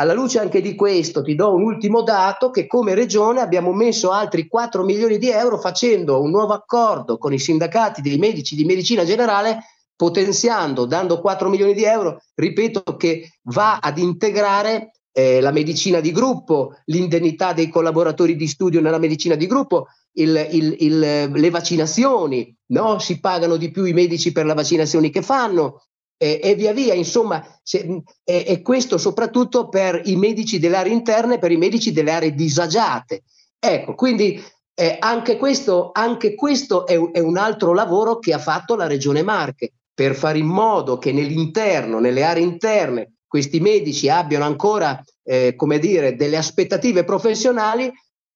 U: Alla luce anche di questo ti do un ultimo dato che come regione abbiamo messo altri 4 milioni di euro facendo un nuovo accordo con i sindacati dei medici di medicina generale potenziando, dando 4 milioni di euro, ripeto che va ad integrare eh, la medicina di gruppo, l'indennità dei collaboratori di studio nella medicina di gruppo, il, il, il, le vaccinazioni, no? si pagano di più i medici per le vaccinazioni che fanno e, e via via, insomma, se, e, e, questo soprattutto per i medici delle aree interne, per i medici delle aree disagiate. Ecco, quindi eh, anche questo, anche questo è, è un altro lavoro che ha fatto la Regione Marche per fare in modo che nell'interno, nelle aree interne, questi medici abbiano ancora, eh, come dire, delle aspettative professionali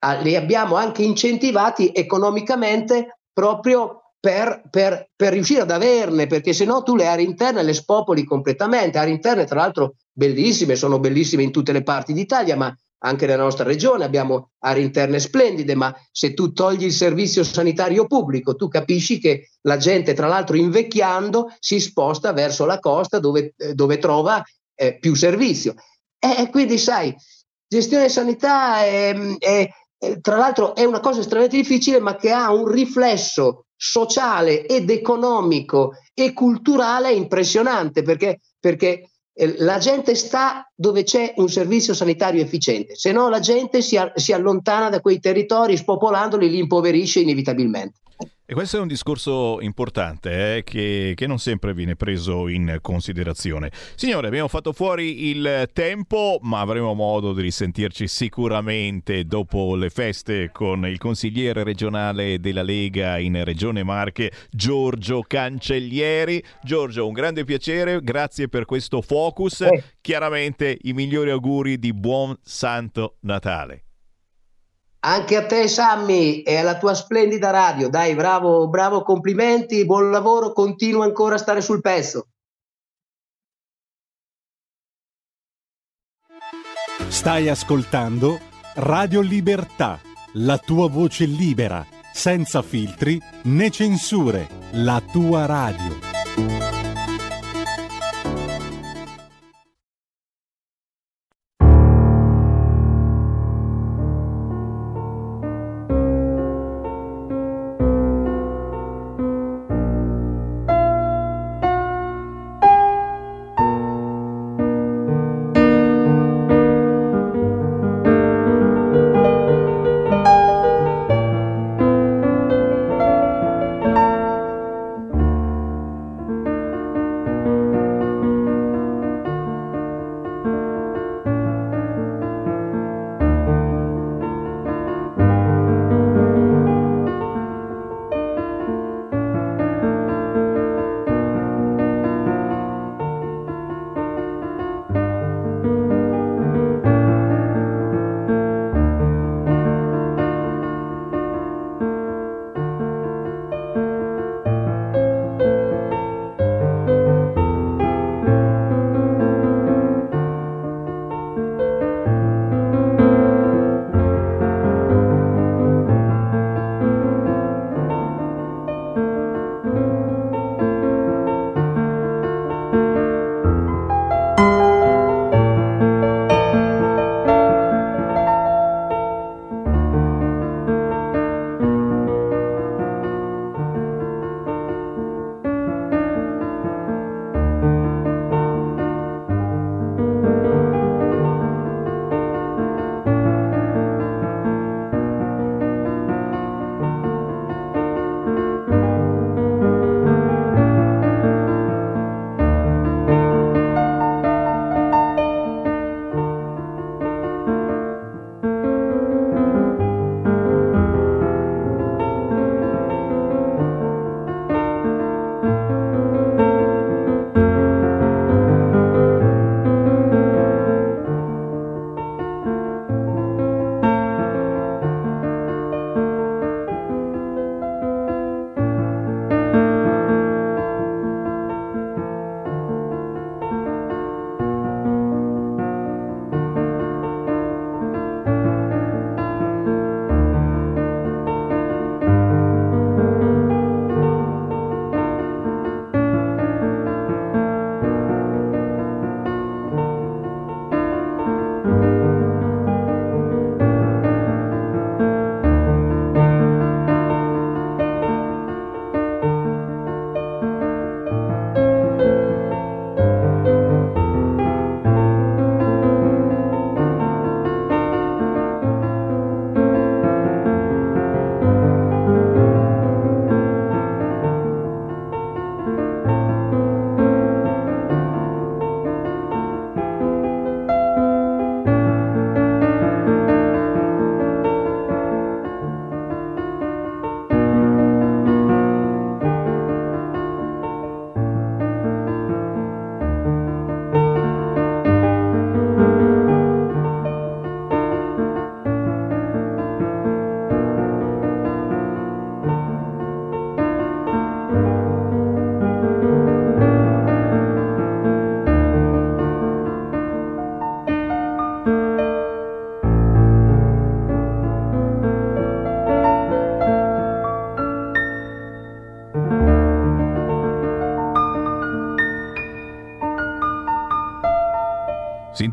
U: Ah, li abbiamo anche incentivati economicamente proprio per, per, per, riuscire ad averne, perché se no tu le aree interne le spopoli completamente. Aree interne, tra l'altro, bellissime, sono bellissime in tutte le parti d'Italia, ma anche nella nostra regione abbiamo aree interne splendide, ma se tu togli il servizio sanitario pubblico, tu capisci che la gente, tra l'altro invecchiando, si sposta verso la costa dove, eh, dove trova eh, più servizio. E quindi, sai, gestione sanità è, è, eh, tra l'altro è una cosa estremamente difficile, ma che ha un riflesso sociale ed economico e culturale impressionante, perché, perché eh, la gente sta dove c'è un servizio sanitario efficiente, se no la gente si, si allontana da quei territori, spopolandoli, li impoverisce inevitabilmente.
B: E questo è un discorso importante eh, che, che, non sempre viene preso in considerazione. Signore, abbiamo fatto fuori il tempo, ma avremo modo di risentirci sicuramente dopo le feste con il consigliere regionale della Lega in Regione Marche, Giorgio Cancellieri. Giorgio, un grande piacere, grazie per questo focus. Eh. Chiaramente i migliori auguri di buon Santo Natale.
U: Anche a te, Sammy, e alla tua splendida radio. Dai, bravo, bravo, complimenti, buon lavoro, continua ancora a stare sul pezzo.
I: Stai ascoltando Radio Libertà, la tua voce libera, senza filtri né censure, la tua radio.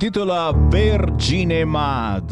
B: Intitola Vergine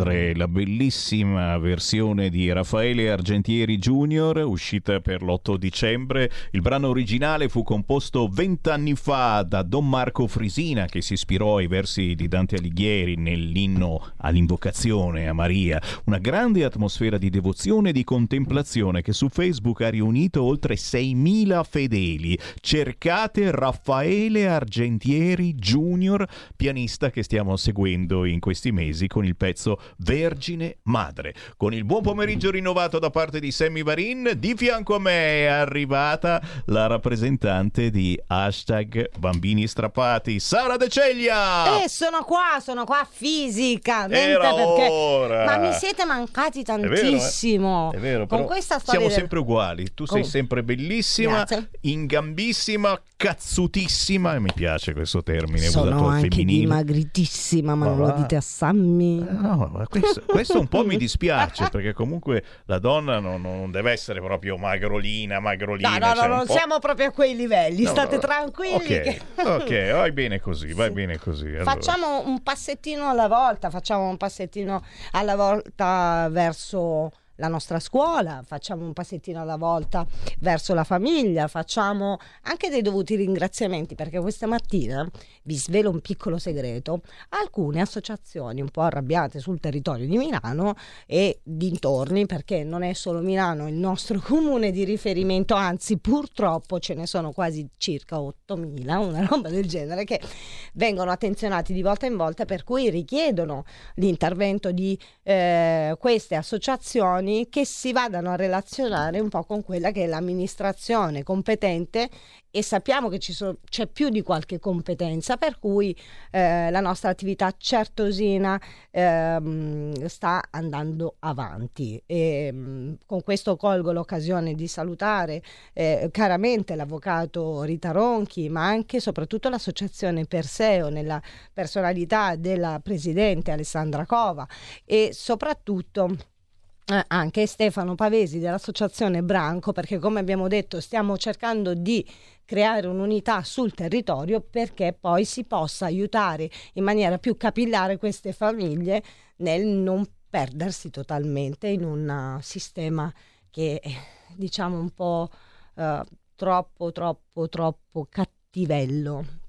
B: Madre, la bellissima versione di Raffaele Argentieri Jr., uscita per l'8 dicembre. Il brano originale fu composto vent'anni fa da Don Marco Frisina, che si ispirò ai versi di Dante Alighieri nell'inno all'invocazione a Maria. Una grande atmosfera di devozione e di contemplazione che su Facebook ha riunito oltre 6.000 fedeli. Cercate Raffaele Argentieri Jr., pianista che stiamo seguendo in questi mesi con il pezzo Vergine Madre. Con il buon pomeriggio rinnovato da parte di Sammy Varin, di fianco a me è arrivata la rappresentante di hashtag Bambini Strappati, Sara De Ceglia!
V: Eh, sono qua, sono qua fisicamente
B: Era
V: perché...
B: ora.
V: Ma mi siete mancati
B: È vero, eh?
V: tantissimo.
B: È vero,
V: Con questa storia
B: siamo
V: del-
B: sempre uguali. Tu sei
V: Oh.
B: sempre bellissima,
V: Grazie.
B: ingambissima, cazzutissima, e mi piace questo termine
V: Sono
B: usato
V: anche
B: femminile.
V: dimagritissima, ma
B: Ma
V: non lo
B: va.
V: dite a Sammy.
B: No, ma questo, questo un po' mi dispiace perché comunque la donna non, non deve essere proprio magrolina, magrolina.
V: No, no, no,
B: cioè un
V: non siamo proprio a quei livelli.
B: No,
V: State
B: no.
V: tranquilli.
B: Ok,
V: che-
B: ok, vai bene così, vai bene così. allora.
V: Facciamo un passettino alla volta, facciamo un passettino alla volta verso la nostra scuola, facciamo un passettino alla volta verso la famiglia, facciamo anche dei dovuti ringraziamenti perché questa mattina vi svelo un piccolo segreto, alcune associazioni un po' arrabbiate sul territorio di Milano e dintorni perché non è solo Milano il nostro comune di riferimento, anzi purtroppo ce ne sono quasi circa 8.000, una roba del genere che vengono attenzionati di volta in volta per cui richiedono l'intervento di eh, queste associazioni che si vadano a relazionare un po' con quella che è l'amministrazione competente e sappiamo che sono- c'è più di qualche competenza per cui eh, la nostra attività certosina ehm, sta andando avanti. E mh, con questo colgo l'occasione di salutare eh, caramente l'avvocato Rita Ronchi ma anche e soprattutto l'associazione Perseo nella personalità della presidente Alessandra Cova e soprattutto eh, anche Stefano Pavesi dell'associazione Branco perché come abbiamo detto stiamo cercando di creare un'unità sul territorio perché poi si possa aiutare in maniera più capillare queste famiglie nel non perdersi totalmente in un uh, sistema che è diciamo un po' eh, troppo troppo troppo cattivello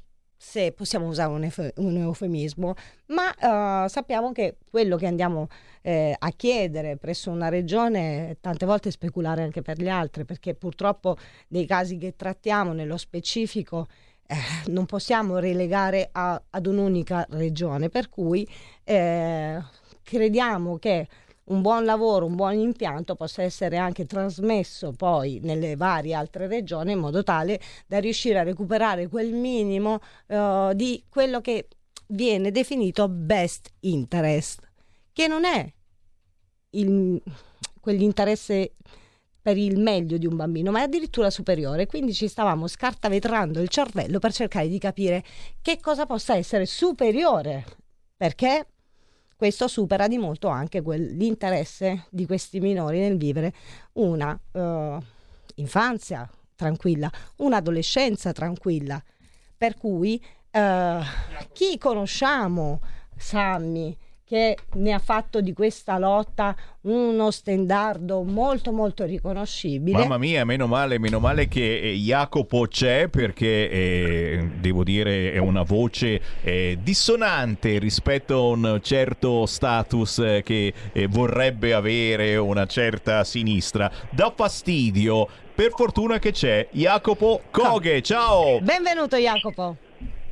V: se possiamo usare un, efe- un eufemismo, ma eh, sappiamo che quello che andiamo eh, a chiedere presso una regione è tante volte speculare anche per gli altri, perché purtroppo nei casi che trattiamo nello specifico eh, non possiamo relegare a- ad un'unica regione, per cui eh, crediamo che un buon lavoro, un buon impianto possa essere anche trasmesso poi nelle varie altre regioni in modo tale da riuscire a recuperare quel minimo eh, di quello che viene definito best interest, che non è il- quell'interesse per il meglio di un bambino, ma è addirittura superiore. Quindi ci stavamo scartavetrando il cervello per cercare di capire che cosa possa essere superiore, perché questo supera di molto anche quel- l'interesse di questi minori nel vivere una eh, infanzia tranquilla, un'adolescenza tranquilla. Per cui eh, chi conosciamo, Sammy, che ne ha fatto di questa lotta uno stendardo molto molto riconoscibile.
B: Mamma mia, meno male, meno male che eh, Jacopo c'è perché eh, devo dire è una voce eh, dissonante rispetto a un certo status eh, che eh, vorrebbe avere una certa sinistra. Dà fastidio. Per fortuna che c'è Jacopo Coghe. Ciao!
V: Benvenuto Jacopo.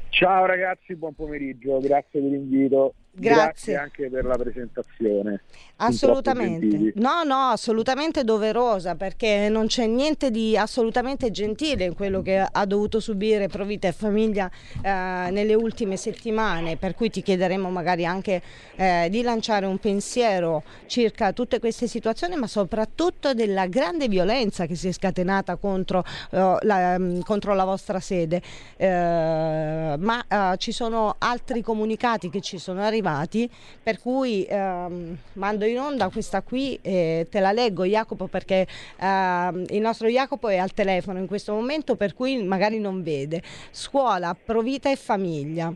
W: Ciao ragazzi, buon pomeriggio, grazie dell'invito.
V: Grazie.
W: anche per la presentazione.
V: Assolutamente. No, no, assolutamente doverosa perché non c'è niente di assolutamente gentile in quello che ha dovuto subire Provita e Famiglia eh, nelle ultime settimane, per cui ti chiederemo magari anche eh, di lanciare un pensiero circa tutte queste situazioni, ma soprattutto della grande violenza che si è scatenata contro, eh, la, mm, contro la vostra sede. Eh, ma eh, ci sono altri comunicati che ci sono arrivati, per cui ehm, mando in onda questa qui e te la leggo Jacopo perché ehm, il nostro Jacopo è al telefono in questo momento per cui magari non vede. Scuola, Provita e Famiglia.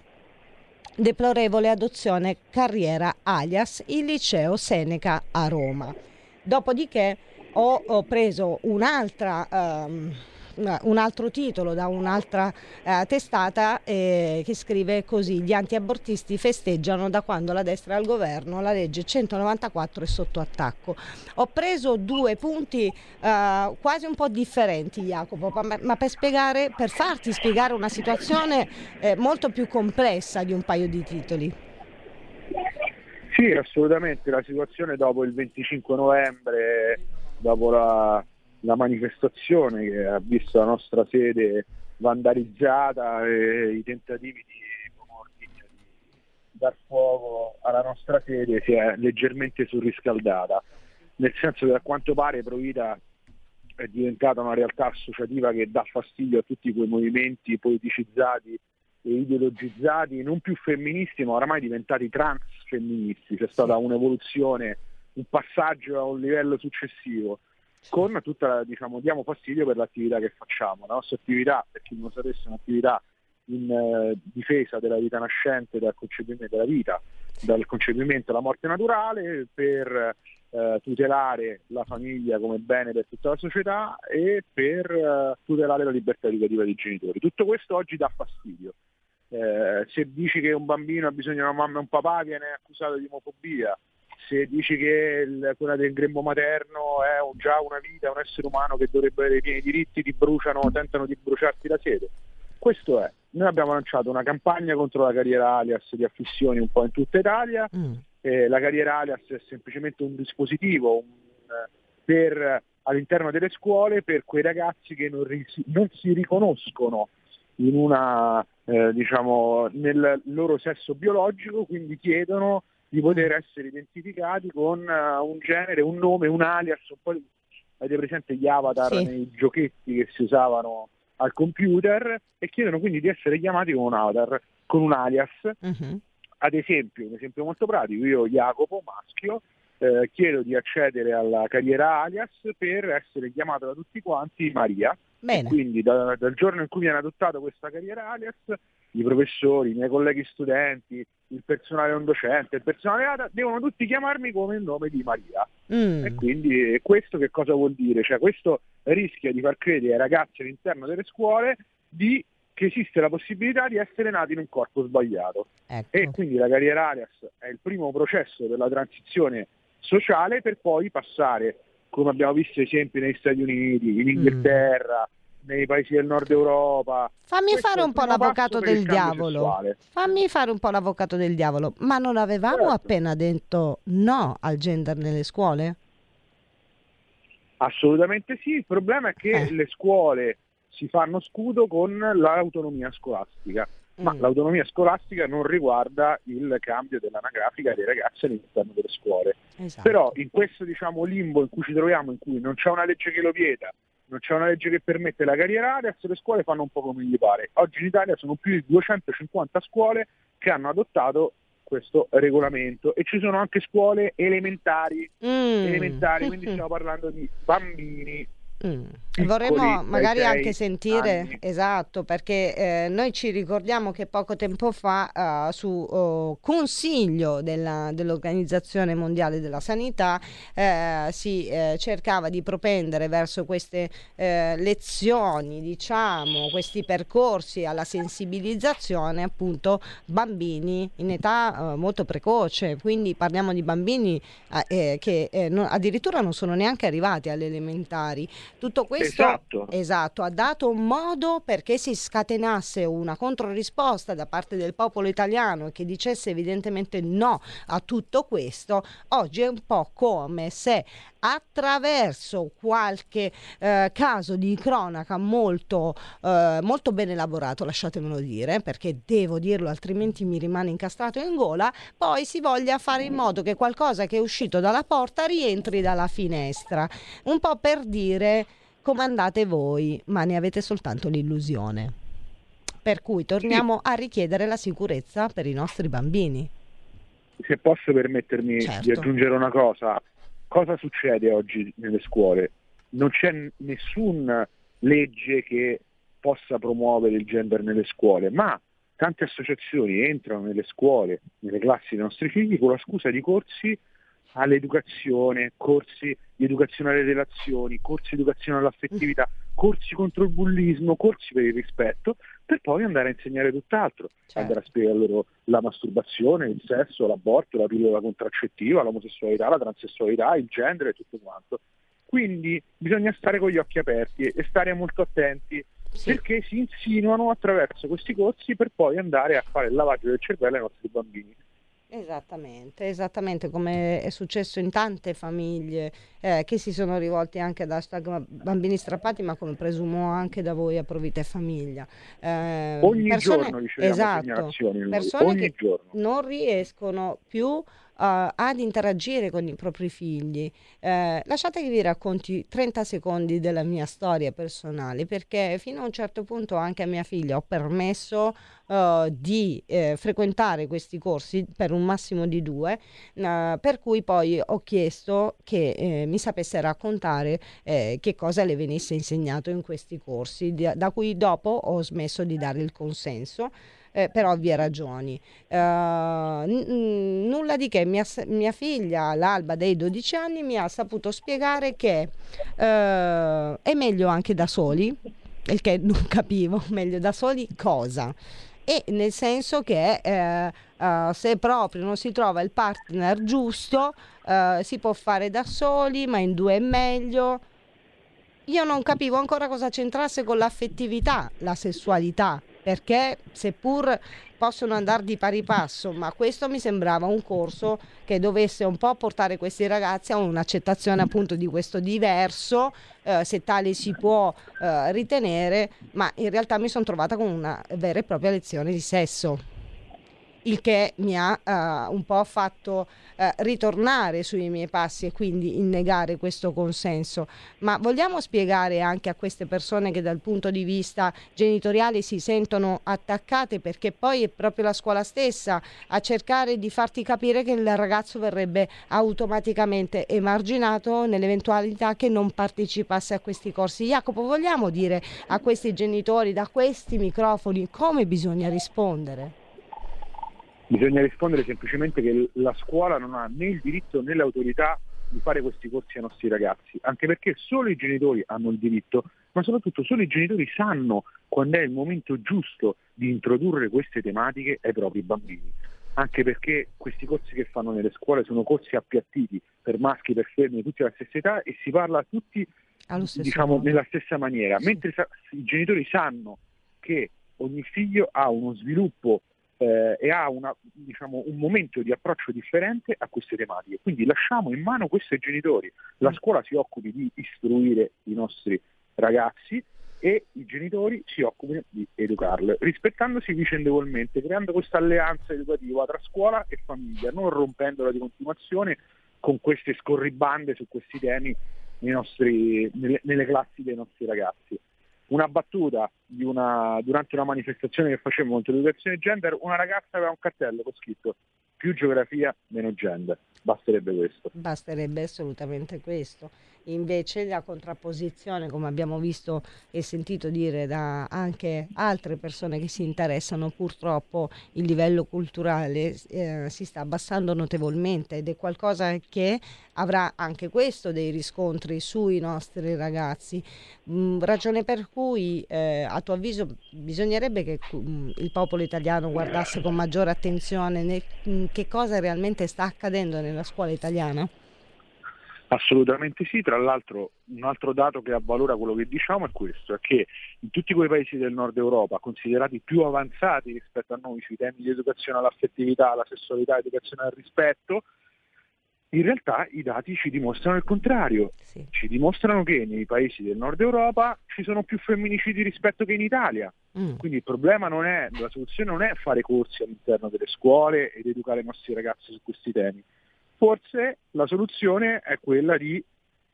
V: Deplorevole adozione carriera alias il liceo Seneca a Roma. Dopodiché ho, ho preso un'altra... ehm, un altro titolo da un'altra eh, testata eh, che scrive così gli antiabortisti festeggiano da quando la destra è al governo la legge 194 è sotto attacco ho preso due punti eh, quasi un po' differenti Jacopo ma, ma per spiegare per farti spiegare una situazione eh, molto più complessa di un paio di titoli
W: Sì, assolutamente. La situazione dopo il 25 novembre, dopo la, la manifestazione che ha visto la nostra sede vandalizzata e i tentativi di, di dar fuoco alla nostra sede si è leggermente surriscaldata, nel senso che a quanto pare Provita è diventata una realtà associativa che dà fastidio a tutti quei movimenti politicizzati e ideologizzati, non più femministi ma oramai diventati transfemministi, c'è stata un'evoluzione, un passaggio a un livello successivo con tutta diciamo, diamo fastidio per l'attività che facciamo. La nostra attività, per chi non lo sapesse, è un'attività in eh, difesa della vita nascente, dal concepimento della vita, dal concepimento alla morte naturale, per eh, tutelare la famiglia come bene per tutta la società e per eh, tutelare la libertà educativa dei genitori. Tutto questo oggi dà fastidio. Eh, se dici che un bambino ha bisogno di una mamma e un papà viene accusato di omofobia, se dici che il, quella del grembo materno è un- già una vita, un essere umano che dovrebbe avere i pieni diritti, ti bruciano, tentano di bruciarti la sede. Questo è. Noi abbiamo lanciato una campagna contro la carriera alias di affissioni un po' in tutta Italia. Eh, la carriera alias è semplicemente un dispositivo un, per, all'interno delle scuole per quei ragazzi che non, ri- non si riconoscono in una, eh, diciamo, nel loro sesso biologico, quindi chiedono di poter essere identificati con eh, un genere, un nome, un alias, un po' avete presente gli avatar
V: Sì.
W: nei giochetti che si usavano al computer e chiedono quindi di essere chiamati con un avatar, con un alias. Ad esempio, un esempio molto pratico, io Jacopo, maschio, eh, chiedo di accedere alla carriera alias per essere chiamato da tutti quanti Maria. Quindi da- dal giorno in cui viene adottata questa carriera alias, i professori, i miei colleghi studenti, il personale non docente, il personale ATA devono tutti chiamarmi come il nome di Maria.
V: Mm.
W: E quindi questo che cosa vuol dire? Cioè questo rischia di far credere ai ragazzi all'interno delle scuole di che esiste la possibilità di essere nati in un corpo sbagliato. E quindi la carriera alias è il primo processo della transizione sociale per poi passare, come abbiamo visto esempi negli Stati Uniti, in Inghilterra, nei paesi del nord Europa.
V: Fammi
W: Questo
V: fare un po' l'avvocato del diavolo.
W: sessuale.
V: Fammi fare un po' l'avvocato del diavolo. Ma non avevamo
W: Certo.
V: appena detto no al gender nelle scuole?
W: Assolutamente sì, il problema è che
V: Eh.
W: le scuole si fanno scudo con l'autonomia scolastica, ma
V: Mm.
W: l'autonomia scolastica non riguarda il cambio dell'anagrafica dei ragazzi all'interno delle scuole.
V: Esatto.
W: Però in questo diciamo, limbo in cui ci troviamo, in cui non c'è una legge che lo vieta, non c'è una legge che permette la carriera alias, le scuole fanno un po' come gli pare. Oggi in Italia sono più di 250 scuole che hanno adottato questo regolamento e ci sono anche scuole elementari,
V: Mm.
W: elementari quindi stiamo parlando di bambini piccoli,
V: Vorremmo magari
W: sei
V: anche sentire,
W: anni.
V: esatto, perché eh, noi ci ricordiamo che poco tempo fa, eh, su oh, consiglio della- dell'Organizzazione Mondiale della Sanità, eh, si eh, cercava di propendere verso queste eh, lezioni, diciamo, questi percorsi alla sensibilizzazione, appunto, bambini in età eh, molto precoce. Quindi parliamo di bambini che eh, non- addirittura non sono neanche arrivati alle elementari. Tutto questo
W: Esatto.
V: esatto, ha dato un modo perché si scatenasse una controrisposta da parte del popolo italiano e che dicesse evidentemente no a tutto questo. Oggi è un po' come se attraverso qualche eh, caso di cronaca molto, eh, molto ben elaborato, lasciatemelo dire, perché devo dirlo, altrimenti mi rimane incastrato in gola, poi si voglia fare in modo che qualcosa che è uscito dalla porta rientri dalla finestra. Un po' per dire comandate voi, ma ne avete soltanto l'illusione. Per cui torniamo a richiedere la sicurezza per i nostri bambini.
W: Se posso permettermi
V: Certo.
W: di aggiungere una cosa, cosa succede oggi nelle scuole? Non c'è nessuna legge che possa promuovere il gender nelle scuole, ma tante associazioni entrano nelle scuole, nelle classi dei nostri figli con la scusa di corsi all'educazione, corsi di educazione alle relazioni, corsi di educazione all'affettività, corsi contro il bullismo, corsi per il rispetto, per poi andare a insegnare tutt'altro,
V: Certo.
W: andare a spiegare loro la masturbazione, il sesso, l'aborto, la pillola contraccettiva, l'omosessualità, la transessualità, il genere e tutto quanto. Quindi bisogna stare con gli occhi aperti e stare molto attenti perché si insinuano attraverso questi corsi per poi andare a fare il lavaggio del cervello ai nostri bambini.
V: Esattamente, esattamente come è successo in tante famiglie eh, che si sono rivolti anche ad hashtag bambini strappati, ma come presumo anche da voi a Provite Famiglia. Eh,
W: Ogni
V: persone-
W: giorno riceviamo
V: esatto,
W: segnalazioni
V: persone
W: ogni
V: che
W: giorno.
V: non riescono più ad interagire con i propri figli. Eh, lasciate che vi racconti 30 secondi della mia storia personale, perché fino a un certo punto anche a mia figlia ho permesso eh, di eh, frequentare questi corsi per un massimo di due, eh, per cui poi ho chiesto che eh, mi sapesse raccontare eh, che cosa le venisse insegnato in questi corsi, di- da cui dopo ho smesso di dare il consenso. Eh, per ovvie ragioni. Eh, n- nulla di che, mia, mia figlia all'alba dei 12 anni mi ha saputo spiegare che eh, è meglio anche da soli, il che non capivo, meglio da soli cosa? E nel senso che eh, eh, se proprio non si trova il partner giusto, si può fare da soli, ma in due è meglio. Io non capivo ancora cosa c'entrasse con l'affettività, la sessualità, perché seppur possono andare di pari passo, ma questo mi sembrava un corso che dovesse un po' portare questi ragazzi a un'accettazione appunto di questo diverso, eh, se tale si può eh, ritenere, ma in realtà mi sono trovata con una vera e propria lezione di sesso il che mi ha eh, un po' fatto eh, ritornare sui miei passi e quindi innegare questo consenso. Ma vogliamo spiegare anche a queste persone che dal punto di vista genitoriale si sentono attaccate perché poi è proprio la scuola stessa a cercare di farti capire che il ragazzo verrebbe automaticamente emarginato nell'eventualità che non partecipasse a questi corsi. Jacopo, vogliamo dire a questi genitori da questi microfoni come bisogna rispondere?
W: Bisogna rispondere semplicemente che la scuola non ha né il diritto né l'autorità di fare questi corsi ai nostri ragazzi, anche perché solo i genitori hanno il diritto, ma soprattutto solo i genitori sanno quando è il momento giusto di introdurre queste tematiche ai propri bambini. Anche perché questi corsi che fanno nelle scuole sono corsi appiattiti per maschi, per femmine, tutti alla stessa età e si parla tutti diciamo, nella stessa maniera, mentre sa- i genitori sanno che ogni figlio ha uno sviluppo eh, e ha una- diciamo, un momento di approccio differente a queste tematiche. Quindi lasciamo in mano questo ai genitori. La scuola si occupi di istruire i nostri ragazzi e i genitori si occupino di educarli, rispettandosi vicendevolmente, creando questa alleanza educativa tra scuola e famiglia, non rompendola di continuazione con queste scorribande su questi temi nei nostri- nelle, nelle classi dei nostri ragazzi. Una battuta una- durante una manifestazione che facevo contro l'educazione gender, una ragazza aveva un cartello con scritto più geografia, meno gender. Basterebbe questo.
V: Basterebbe assolutamente questo. Invece la contrapposizione, come abbiamo visto e sentito dire da anche altre persone che si interessano, purtroppo il livello culturale eh, si sta abbassando notevolmente ed è qualcosa che avrà anche questo dei riscontri sui nostri ragazzi. Mm, ragione per cui eh, a tuo avviso bisognerebbe che mm, il popolo italiano guardasse con maggiore attenzione nel- mm, che cosa realmente sta accadendo nella scuola italiana?
W: Assolutamente sì, tra l'altro un altro dato che avvalora quello che diciamo è questo, è che in tutti quei paesi del nord Europa, considerati più avanzati rispetto a noi sui temi di educazione all'affettività, alla sessualità, educazione al rispetto, in realtà i dati ci dimostrano il contrario, ci dimostrano che nei paesi del nord Europa ci sono più femminicidi rispetto che in Italia. Quindi il problema non è, la soluzione non è fare corsi all'interno delle scuole ed educare i nostri ragazzi su questi temi. Forse la soluzione è quella di,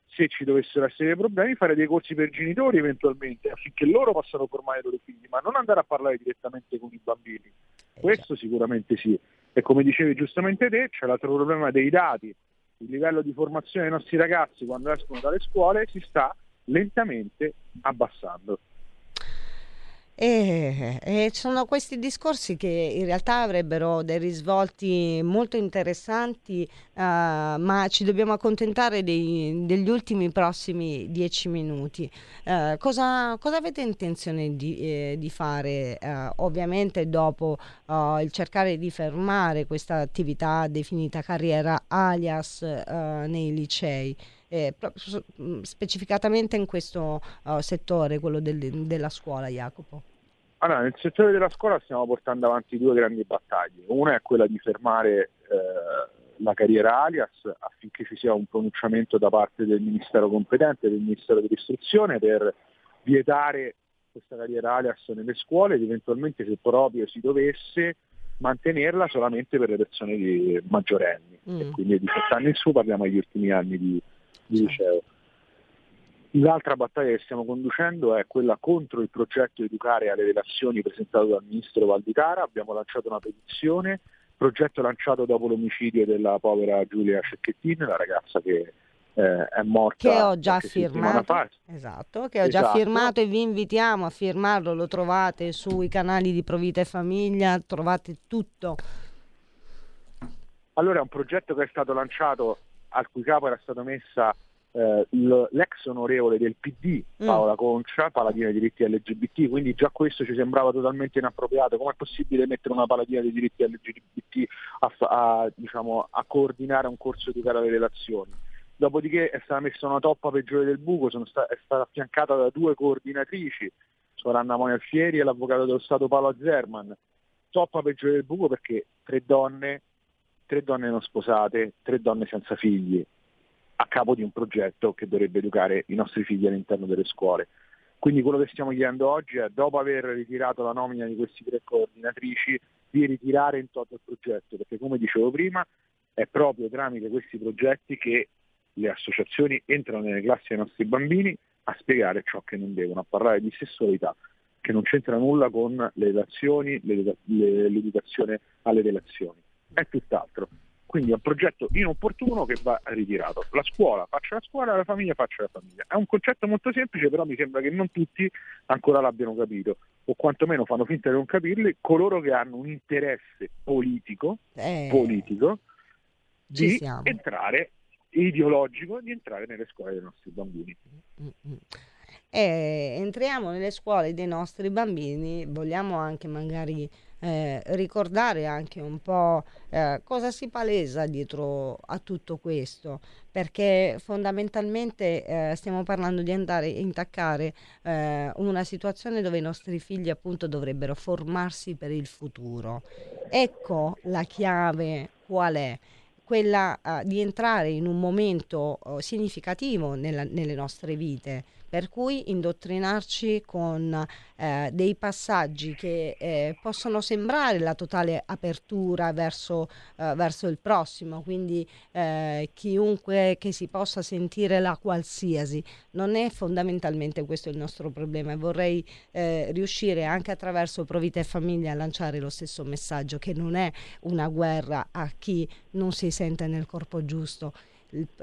W: se ci dovessero essere problemi, fare dei corsi per genitori eventualmente, affinché loro possano formare i loro figli, ma non andare a parlare direttamente con i bambini. Questo sicuramente sì. E come dicevi giustamente te, c'è l'altro problema dei dati. Il livello di formazione dei nostri ragazzi quando escono dalle scuole si sta lentamente abbassando.
V: E, e sono questi discorsi che in realtà avrebbero dei risvolti molto interessanti, uh, ma ci dobbiamo accontentare dei, degli ultimi prossimi dieci minuti. Uh, cosa, cosa, avete intenzione di, eh, di fare? Uh, ovviamente dopo il cercare di fermare questa attività definita carriera alias nei licei. Eh, specificatamente in questo settore, quello del, della scuola, Jacopo.
W: Allora, nel settore della scuola stiamo portando avanti due grandi battaglie. Una è quella di fermare eh, la carriera alias affinché ci sia un pronunciamento da parte del Ministero competente, del Ministero dell'Istruzione, per vietare questa carriera alias nelle scuole ed eventualmente se proprio si dovesse mantenerla solamente per le persone maggiorenni, mm. e quindi di 18 anni in su parliamo degli ultimi anni di, di liceo. L'altra battaglia che stiamo conducendo è quella contro il progetto Educare alle relazioni presentato dal ministro Valditara. Abbiamo lanciato una petizione, progetto lanciato dopo l'omicidio della povera Giulia Cecchettin, la ragazza che eh, è morta.
V: Che ho già firmato. Esatto, che ho esatto. già firmato e vi invitiamo a firmarlo. Lo trovate sui canali di Provita e Famiglia, trovate tutto.
W: Allora è un progetto che è stato lanciato, al cui capo era stata messa eh, l'ex onorevole del PD mm. Paola Concia, paladina dei diritti LGBT, quindi già questo ci sembrava totalmente inappropriato. Com'è possibile mettere una paladina dei diritti LGBT a, a, diciamo, a coordinare un corso di cara alle relazioni? Dopodiché è stata messa una toppa peggiore del buco, sta, è stata affiancata da due coordinatrici, Soranna Monalfieri e l'avvocato dello Stato Paolo Zerman. Toppa peggiore del buco perché tre donne, tre donne non sposate, tre donne senza figli, a capo di un progetto che dovrebbe educare i nostri figli all'interno delle scuole. Quindi quello che stiamo chiedendo oggi è, dopo aver ritirato la nomina di queste tre coordinatrici, di ritirare in toto il progetto, perché come dicevo prima è proprio tramite questi progetti che le associazioni entrano nelle classi dei nostri bambini a spiegare ciò che non devono, a parlare di sessualità, che non c'entra nulla con le relazioni, l'educazione alle relazioni. È tutt'altro. Quindi è un progetto inopportuno che va ritirato. La scuola faccia la scuola, la famiglia faccia la famiglia. È un concetto molto semplice, però mi sembra che non tutti ancora l'abbiano capito, o quantomeno fanno finta di non capirli, coloro che hanno un interesse politico, eh, politico di entrare, ideologico, di entrare nelle scuole dei nostri bambini.
V: Mm-hmm e entriamo nelle scuole dei nostri bambini, vogliamo anche magari eh, ricordare anche un po' eh, cosa si palesa dietro a tutto questo, perché fondamentalmente eh, stiamo parlando di andare a intaccare eh, una situazione dove i nostri figli appunto dovrebbero formarsi per il futuro. Ecco la chiave qual è? quella uh, di entrare in un momento uh, significativo nella, nelle nostre vite, per cui indottrinarci con eh, dei passaggi che eh, possono sembrare la totale apertura verso, eh, verso il prossimo, quindi eh, chiunque che si possa sentire la qualsiasi. Non è fondamentalmente questo il nostro problema e vorrei eh, riuscire anche attraverso Provita e Famiglia a lanciare lo stesso messaggio che non è una guerra a chi non si sente nel corpo giusto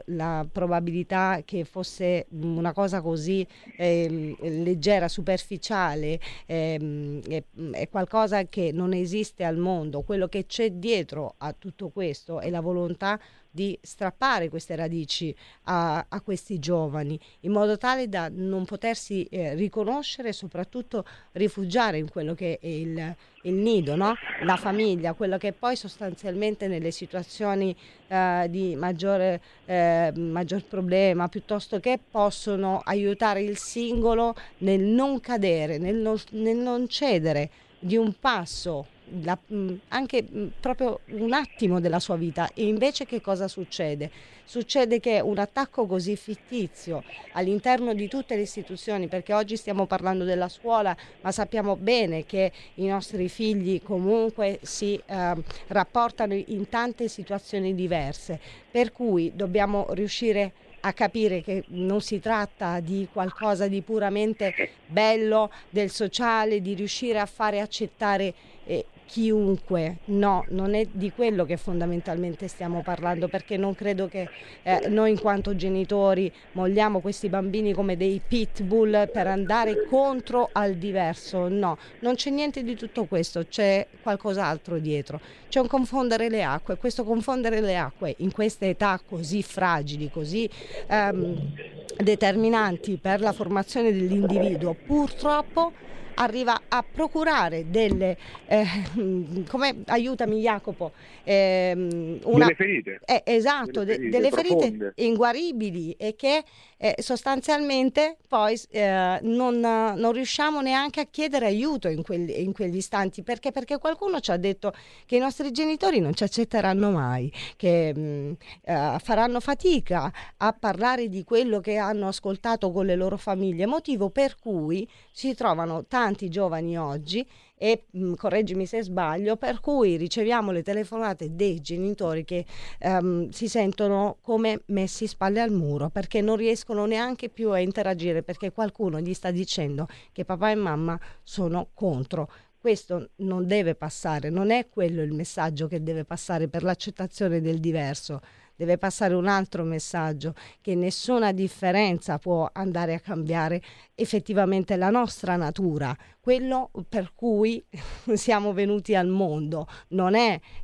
V: la probabilità che fosse una cosa così eh, leggera, superficiale, eh, è, è, qualcosa che non esiste al mondo. Quello che c'è dietro a tutto questo è la volontà di strappare queste radici a, a, questi giovani in modo tale da non potersi eh, riconoscere e soprattutto rifugiare in quello che è il, il nido, no? la famiglia, quello che poi sostanzialmente nelle situazioni eh, di maggiore, eh, maggior problema piuttosto che possono aiutare il singolo nel non cadere, nel non, nel non cedere di un passo la, mm, anche mm, proprio un attimo della sua vita e invece che cosa succede? Succede che un attacco così fittizio all'interno di tutte le istituzioni, perché oggi stiamo parlando della scuola, ma sappiamo bene che i nostri figli comunque si eh, rapportano in tante situazioni diverse, per cui dobbiamo riuscire a capire che non si tratta di qualcosa di puramente bello, del sociale, di riuscire a fare accettare eh, chiunque, no, non è di quello che fondamentalmente stiamo parlando, perché non credo che eh, noi in quanto genitori mogliamo questi bambini come dei pitbull per andare contro al diverso, no, non c'è niente di tutto questo, c'è qualcos'altro dietro, c'è un confondere le acque, questo confondere le acque in queste età così fragili, così ehm, determinanti per la formazione dell'individuo, purtroppo arriva a procurare delle, eh, come aiutami Jacopo, ehm, una,
W: delle ferite.
V: Eh, esatto,
W: delle ferite,
V: delle ferite inguaribili e che eh, sostanzialmente poi eh, non, non riusciamo neanche a chiedere aiuto in, quelli- in quegli istanti perché? perché qualcuno ci ha detto che i nostri genitori non ci accetteranno mai, che mh, eh, faranno fatica a parlare di quello che hanno ascoltato con le loro famiglie, motivo per cui si trovano tanti giovani oggi e mh, correggimi se sbaglio, per cui riceviamo le telefonate dei genitori che ehm, si sentono come messi spalle al muro perché non riescono neanche più a interagire perché qualcuno gli sta dicendo che papà e mamma sono contro. Questo non deve passare, non è quello il messaggio che deve passare per l'accettazione del diverso. Deve passare un altro messaggio, che nessuna differenza può andare a cambiare effettivamente la nostra natura, quello per cui siamo venuti al mondo. Non,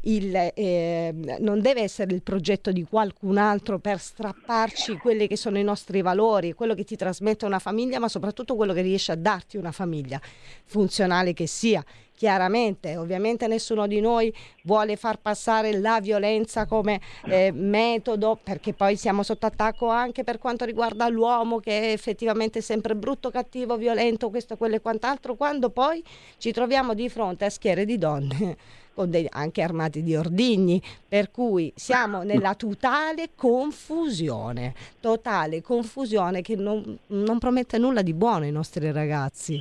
V: il, eh, non deve essere il progetto di qualcun altro per strapparci quelli che sono i nostri valori, quello che ti trasmette una famiglia, ma soprattutto quello che riesce a darti una famiglia, funzionale che sia. Chiaramente, ovviamente nessuno di noi vuole far passare la violenza come eh, metodo, perché poi siamo sotto attacco anche per quanto riguarda l'uomo che è effettivamente sempre brutto, cattivo, violento, questo, quello e quant'altro, quando poi ci troviamo di fronte a schiere di donne con dei, anche armati di ordigni, per cui siamo nella totale confusione, totale confusione che non, non promette nulla di buono ai nostri ragazzi.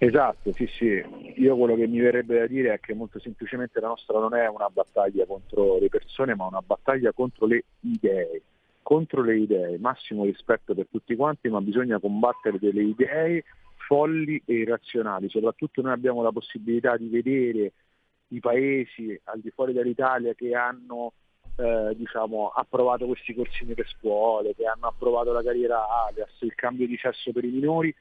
W: Esatto, sì, sì. Io quello che mi verrebbe da dire è che molto semplicemente la nostra non è una battaglia contro le persone, ma una battaglia contro le idee. Contro le idee, massimo rispetto per tutti quanti, ma bisogna combattere delle idee folli e irrazionali. Soprattutto noi abbiamo la possibilità di vedere i paesi al di fuori dall'Italia che hanno eh, diciamo, approvato questi corsi nelle scuole, che hanno approvato la carriera alias, il cambio di sesso per i minori,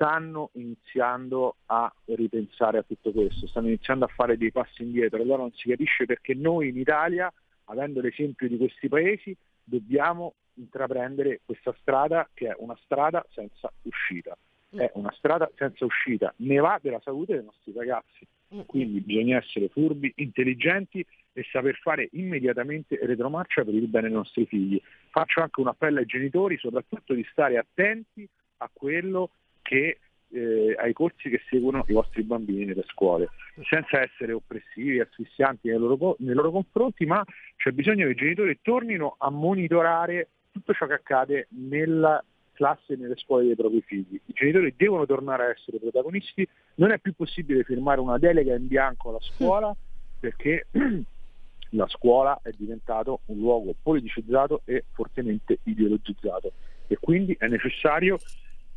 W: stanno iniziando a ripensare a tutto questo, stanno iniziando a fare dei passi indietro. Allora non si capisce perché noi in Italia, avendo l'esempio di questi paesi, dobbiamo intraprendere questa strada che è una strada senza uscita. È una strada senza uscita, ne va della salute dei nostri ragazzi. Quindi bisogna essere furbi, intelligenti e saper fare immediatamente retromarcia per il bene dei nostri figli. Faccio anche un appello ai genitori, soprattutto di stare attenti a quello che eh, ai corsi che seguono i vostri bambini nelle scuole, senza essere oppressivi, asfissianti nei loro, nei loro confronti, ma c'è bisogno che i genitori tornino a monitorare tutto ciò che accade nella classe e nelle scuole dei propri figli. I genitori devono tornare a essere protagonisti, non è più possibile firmare una delega in bianco alla scuola perché la scuola è diventato un luogo politicizzato e fortemente ideologizzato e quindi è necessario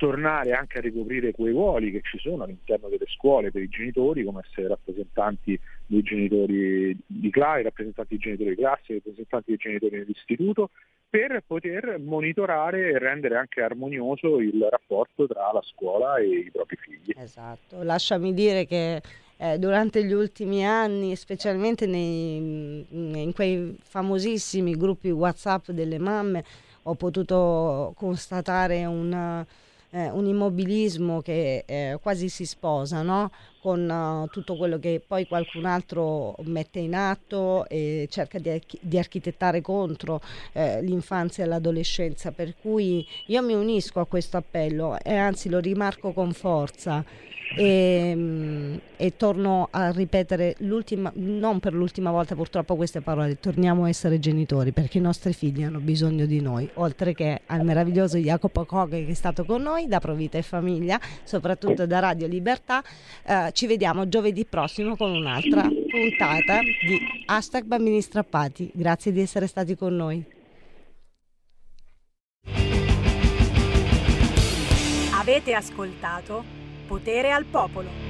W: tornare anche a ricoprire quei ruoli che ci sono all'interno delle scuole per i genitori, come essere rappresentanti dei genitori di classe, rappresentanti dei genitori di classe, rappresentanti dei genitori dell'istituto, per poter monitorare e rendere anche armonioso il rapporto tra la scuola e i propri figli.
V: Esatto, lasciami dire che eh, durante gli ultimi anni, specialmente nei, in quei famosissimi gruppi WhatsApp delle mamme, ho potuto constatare un, eh, un immobilismo che eh, quasi si sposa no? Con uh, tutto quello che poi qualcun altro mette in atto e cerca di, di architettare contro eh, l'infanzia e l'adolescenza. Per cui io mi unisco a questo appello e anzi lo rimarco con forza. E, mm, e, torno a ripetere l'ultima, non per l'ultima volta purtroppo queste parole, torniamo a essere genitori perché i nostri figli hanno bisogno di noi, oltre che al meraviglioso Jacopo Coghe che è stato con noi da Provita e Famiglia, soprattutto da Radio Libertà. Eh, ci vediamo giovedì prossimo con un'altra puntata di Hashtag Bambini Strappati. Grazie di essere stati con noi.
X: Avete ascoltato Potere al Popolo.